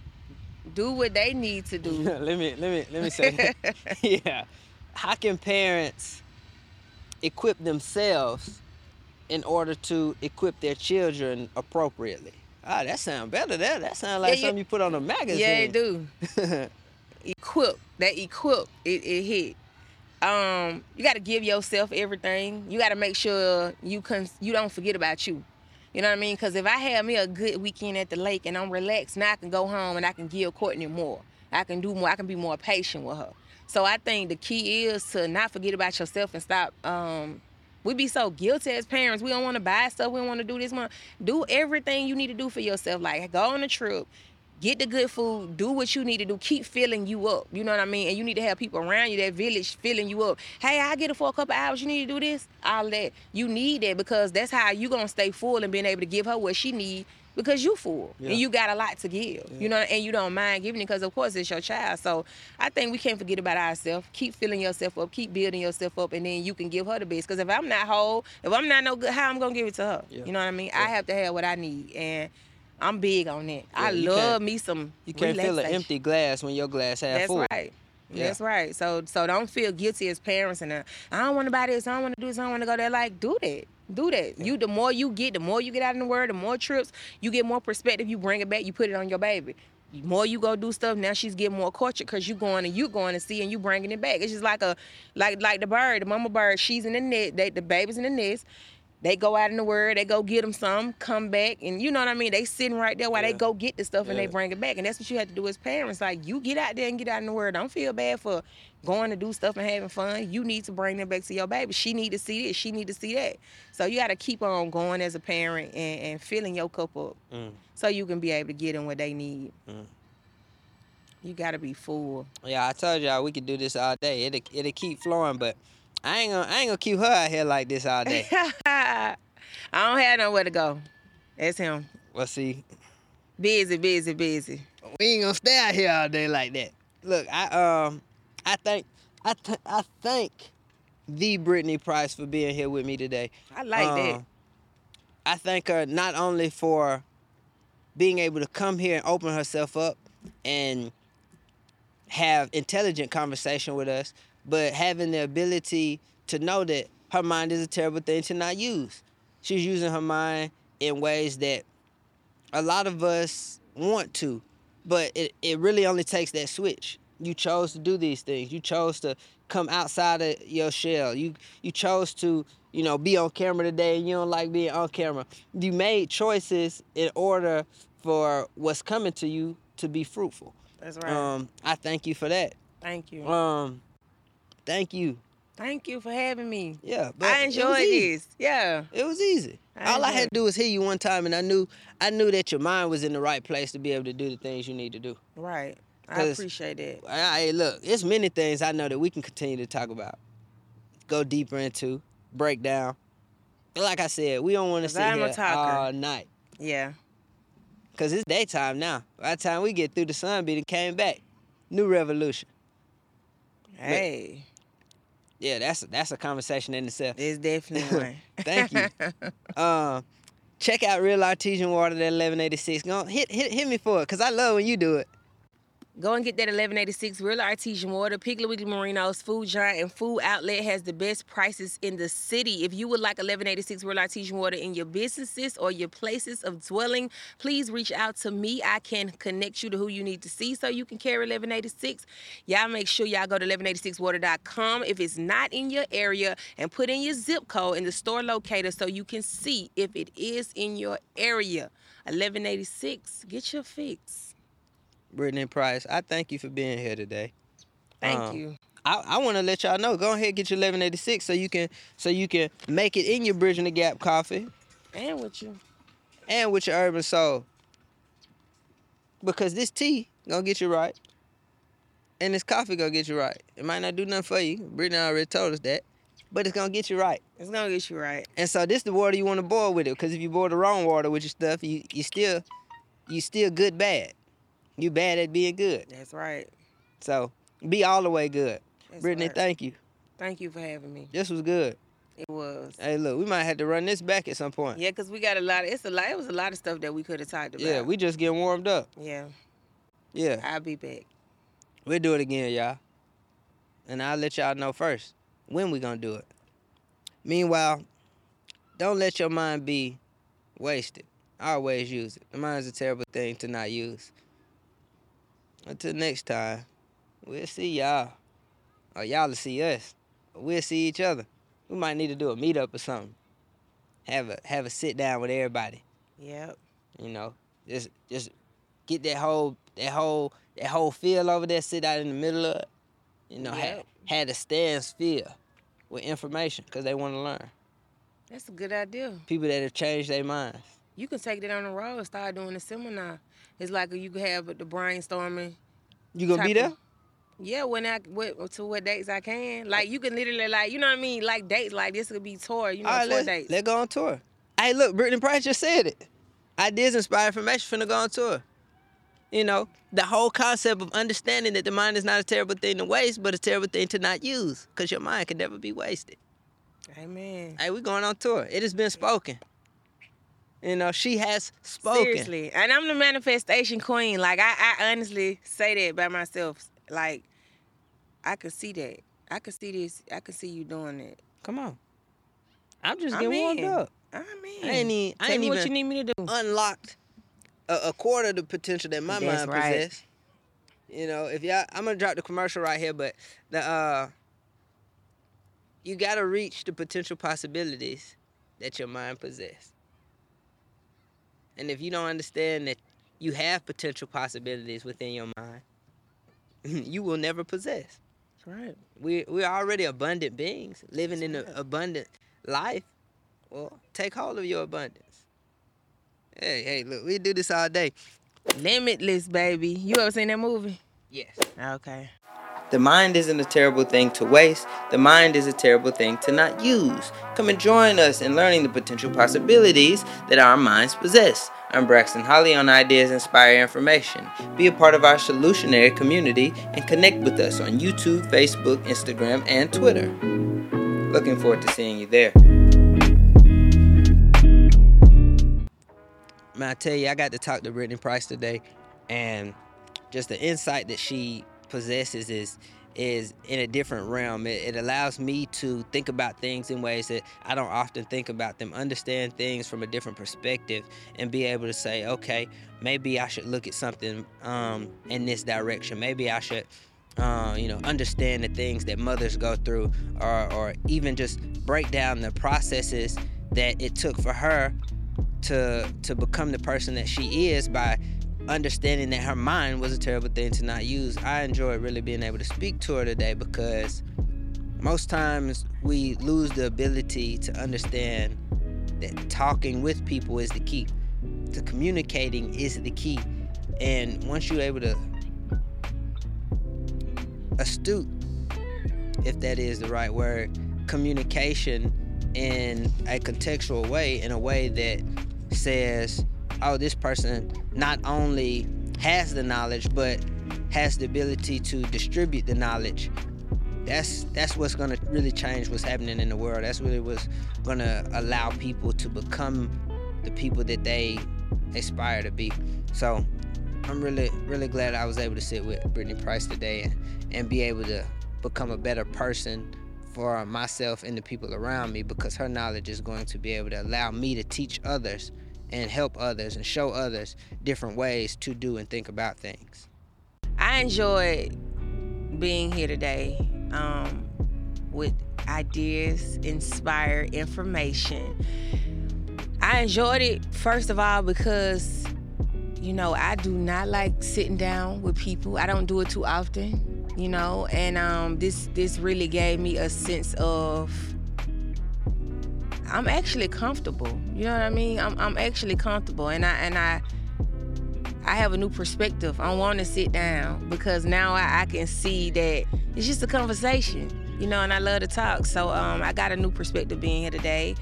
[SPEAKER 1] do what they need to do?
[SPEAKER 2] let me let me let me say yeah. How can parents equip themselves in order to equip their children appropriately? Ah, that sounds better. That that sounds like
[SPEAKER 1] Yeah,
[SPEAKER 2] something you put on a magazine.
[SPEAKER 1] Yeah, they do. equip, that equip, it, it hit. Um, you got to give yourself everything. You got to make sure you can you don't forget about you. You know what I mean? Because if I have me a good weekend at the lake and I'm relaxed, now I can go home and I can give Courtney more. I can do more. I can be more patient with her. So I think the key is to not forget about yourself and stop. Um, we be so guilty as parents. We don't want to buy stuff. We don't want to do this. One. Do everything you need to do for yourself. Like go on a trip, get the good food, do what you need to do, keep filling you up. You know what I mean? And you need to have people around you, that village filling you up. Hey, I get it for a couple hours. You need to do this, all that. You need that because that's how you gonna stay full and being able to give her what she need because you full
[SPEAKER 2] Yeah.
[SPEAKER 1] and you got a lot to give. You know, and you don't mind giving it because of course it's your child. So I think we can't forget about ourselves. Keep filling yourself up, keep building yourself up, and then you can give her the best. Because if I'm not whole, if I'm not no good, how I'm gonna give it to her?
[SPEAKER 2] Yeah.
[SPEAKER 1] You know what I mean? I have to have what I need and. I'm big on that. I love me some.
[SPEAKER 2] You can't fill an empty glass when your glass half
[SPEAKER 1] That's
[SPEAKER 2] full.
[SPEAKER 1] right.
[SPEAKER 2] Yeah.
[SPEAKER 1] That's right. So so don't feel guilty as parents and uh, I don't want to buy this. I don't want to do this. I don't want to go there. Like do that. Do that. You the more you get, the more you get out in the world, the more trips you get, more perspective. You bring it back. You put it on your baby. The more you go do stuff, now she's getting more culture because you going and you going to see and you bringing it back. It's just like a like like the bird, the mama bird. She's in the nest. They, the baby's in the nest. They go out in the world, they go get them some, come back, and you know what I mean. They sitting right there while they go get the stuff and they bring it back, and that's what you have to do as parents. Like you get out there and get out in the world. Don't feel bad for going to do stuff and having fun. You need to bring them back to your baby. She need to see this. She need to see that. So you got to keep on going as a parent and, and filling your cup up,
[SPEAKER 2] Mm.
[SPEAKER 1] so you can be able to get them what they need.
[SPEAKER 2] Mm.
[SPEAKER 1] You got to be full.
[SPEAKER 2] Yeah, I told y'all we could do this all day. It'll it'll keep flowing, but I ain't gonna I ain't gonna keep her out here like this all day.
[SPEAKER 1] I don't have nowhere to go. That's him.
[SPEAKER 2] well, see,
[SPEAKER 1] Busy, busy, busy.
[SPEAKER 2] we ain't gonna stay out here all day like that. Look, I um, I think I th- I thank the Brittney Price for being here with me today.
[SPEAKER 1] I like that.
[SPEAKER 2] Um, I thank her not only for being able to come here and open herself up and have intelligent conversation with us, but having the ability to know that her mind is a terrible thing to not use. She's using her mind in ways that a lot of us want to, but it, it really only takes that switch. You chose to do these things. You chose to come outside of your shell. You you chose to, you know, be on camera today and you don't like being on camera. You made choices in order for what's coming to you to be fruitful.
[SPEAKER 1] That's right.
[SPEAKER 2] Um, I thank you for that.
[SPEAKER 1] Thank you.
[SPEAKER 2] Um, thank you.
[SPEAKER 1] Thank you for having me.
[SPEAKER 2] Yeah, but
[SPEAKER 1] I enjoyed this. Yeah.
[SPEAKER 2] It was easy.
[SPEAKER 1] I
[SPEAKER 2] All I had to do was hear you one time, and I knew I knew that your mind was in the right place to be able to do the things you need to do.
[SPEAKER 1] Right. I appreciate that.
[SPEAKER 2] I, I- look, it's many things I know that we can continue to talk about, go deeper into, break down. Like I said, we don't want to sit
[SPEAKER 1] I'm
[SPEAKER 2] here all night
[SPEAKER 1] Yeah.
[SPEAKER 2] because it's daytime now. By the time we get through, the sun be done came back. New revolution.
[SPEAKER 1] Hey,
[SPEAKER 2] Yeah, that's that's a conversation in itself.
[SPEAKER 1] it's definitely one.
[SPEAKER 2] Thank you. um, check out Real Artesian Water at 1186. Go on, hit hit hit me for it, cause I love when you do it.
[SPEAKER 1] Go and get that 1186 Real Artesian Water. Piggly Marinos Food Giant and Food Outlet has the best prices in the city. If you would like 1186 Real Artesian Water in your businesses or your places of dwelling, please reach out to me. I can connect you to who you need to see so you can carry 1186. Y'all make sure y'all go to 1186water.com if it's not in your area and put in your zip code in the store locator so you can see if it is in your area. 1186, get your fix.
[SPEAKER 2] Brittney Price, I thank you for being here today.
[SPEAKER 1] Thank
[SPEAKER 2] Um,
[SPEAKER 1] you.
[SPEAKER 2] I, I want to let y'all know. Go ahead, get your 1186 so you can so you can make it in your Bridging the Gap coffee
[SPEAKER 1] And with you.
[SPEAKER 2] and with your Urban Soul. Because this tea gonna get you right, and this coffee gonna get you right. It might not do nothing for you. Brittney already told us that, but it's gonna get you right.
[SPEAKER 1] It's gonna get you right.
[SPEAKER 2] And so this the water you want to boil with it. Because if you boil the wrong water with your stuff, you you still you still good bad. You bad at being good.
[SPEAKER 1] That's right.
[SPEAKER 2] So be all the way good.
[SPEAKER 1] That's
[SPEAKER 2] Brittney,
[SPEAKER 1] right.
[SPEAKER 2] thank you.
[SPEAKER 1] Thank you for having me.
[SPEAKER 2] This was good.
[SPEAKER 1] It was.
[SPEAKER 2] Hey, look, we might have to run this back at some point.
[SPEAKER 1] Yeah, cause we got a lot. Of, it's a lot. It was a lot of stuff that we could have talked about.
[SPEAKER 2] Yeah, we just getting warmed up.
[SPEAKER 1] Yeah,
[SPEAKER 2] Yeah,
[SPEAKER 1] I'll be back.
[SPEAKER 2] we'll do it again, y'all. And I'll let y'all know first when we gonna do it. Meanwhile, don't let your mind be wasted. Always use it. The mind's a terrible thing to not use. Until next time, We'll see y'all. Or y'all will see us. We'll see each other. We might need to do a meetup or something. Have a have a sit down with everybody.
[SPEAKER 1] Yep.
[SPEAKER 2] You know, just just get that whole that whole that whole feel over there. Sit out in the middle of it. You know, had
[SPEAKER 1] Yep.
[SPEAKER 2] had a stands feel with information because they want to learn.
[SPEAKER 1] That's a good idea.
[SPEAKER 2] People that have changed their minds.
[SPEAKER 1] You can take that on the road and start doing a seminar. It's like you could have the brainstorming.
[SPEAKER 2] You gonna be there?
[SPEAKER 1] of- Yeah, when I what to what dates I can. Like you can literally like you know what I mean. Like dates like this could be tour. You know,
[SPEAKER 2] All right,
[SPEAKER 1] tour
[SPEAKER 2] let's,
[SPEAKER 1] dates.
[SPEAKER 2] let's go on tour. Hey, look, Brittney Price just said it. Ideas inspire information finna go on tour. You know, the whole concept of understanding that the mind is not a terrible thing to waste, but a terrible thing to not use, because your mind can never be wasted.
[SPEAKER 1] Amen.
[SPEAKER 2] Hey, we going on tour. It has been spoken. You know, she has spoken.
[SPEAKER 1] Seriously, and I'm the manifestation queen. Like I, I honestly say that by myself. Like I could see that. I could see this. I could see you doing it.
[SPEAKER 2] Come on. I'm just getting warmed up.
[SPEAKER 1] I mean,
[SPEAKER 2] I ain't even, I ain't
[SPEAKER 1] me
[SPEAKER 2] even
[SPEAKER 1] what you need me to do.
[SPEAKER 2] unlocked a, a quarter of the potential that my
[SPEAKER 1] That's
[SPEAKER 2] mind
[SPEAKER 1] right.
[SPEAKER 2] possess. You know, if y'all, I'm gonna drop the commercial right here, but the uh, you gotta reach the potential possibilities that your mind possess. And if you don't understand that you have potential possibilities within your mind, you will never possess.
[SPEAKER 1] right.
[SPEAKER 2] We we're already abundant beings living in an abundant life. Well, take hold of your abundance. Hey, hey, look, we do this all day.
[SPEAKER 1] Limitless, baby. You ever seen that movie?
[SPEAKER 2] Yes.
[SPEAKER 1] Okay.
[SPEAKER 2] The mind isn't a terrible thing to waste. The mind is a terrible thing to not use. Come and join us in learning the potential possibilities that our minds possess. I'm Braxton Holley on Ideas Inspire Information. Be a part of our solutionary community and connect with us on YouTube, Facebook, Instagram, and Twitter. Looking forward to seeing you there. Man, I tell you, I got to talk to Brittney Price today, and just the insight that she possesses is is in a different realm. It, it allows me to think about things in ways that I don't often think about them, understand things from a different perspective, and be able to say, okay, maybe I should look at something um, in this direction. Maybe I should. Uh, you know, understand the things that mothers go through, or, or even just break down the processes that it took for her to to become the person that she is by understanding that her mind was a terrible thing to not use. I enjoyed really being able to speak to her today because most times we lose the ability to understand that talking with people is the key. To communicating is the key. And once you're able to astute, if that is the right word, communication in a contextual way, in a way that says, oh, this person not only has the knowledge, but has the ability to distribute the knowledge. That's that's what's gonna really change what's happening in the world. That's really what's gonna allow people to become the people that they aspire to be. So I'm really, really glad I was able to sit with Brittney Price today and, and be able to become a better person for myself and the people around me because her knowledge is going to be able to allow me to teach others and help others and show others different ways to do and think about things.
[SPEAKER 1] I enjoyed being here today um, with ideas, inspired information. I enjoyed it first of all because, you know, I do not like sitting down with people. I don't do it too often, you know, and um, this this really gave me a sense of I'm actually comfortable. You know what I mean? I'm I'm actually comfortable, and I and I I have a new perspective. I want to sit down because now I, I can see that it's just a conversation, you know, and I love to talk. So um, I got a new perspective being here today.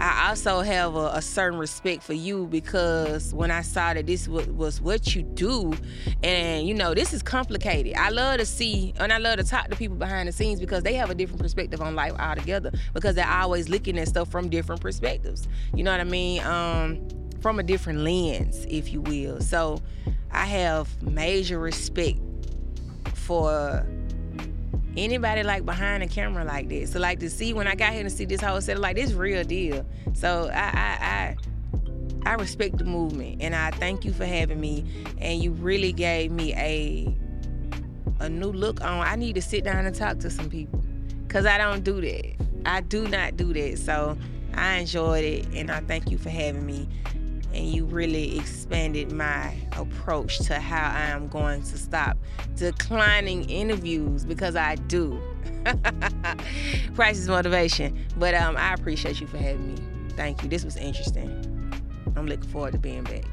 [SPEAKER 1] I also have a, a certain respect for you because when I saw that this was, was what you do, and you know, this is complicated. I love to see and I love to talk to people behind the scenes because they have a different perspective on life altogether because they're always looking at stuff from different perspectives. You know what I mean? Um, from a different lens, if you will. So I have major respect for anybody like behind the camera like this. So like to see when I got here to see this whole set like this real deal. So I I I I respect the movement and I thank you for having me and you really gave me a a new look on. I need to sit down and talk to some people because I don't do that. I do not do that. So I enjoyed it and I thank you for having me. And you really expanded my approach to how I am going to stop declining interviews because I do. Priceless Motivation. But um, I appreciate you for having me. Thank you. This was interesting. I'm looking forward to being back.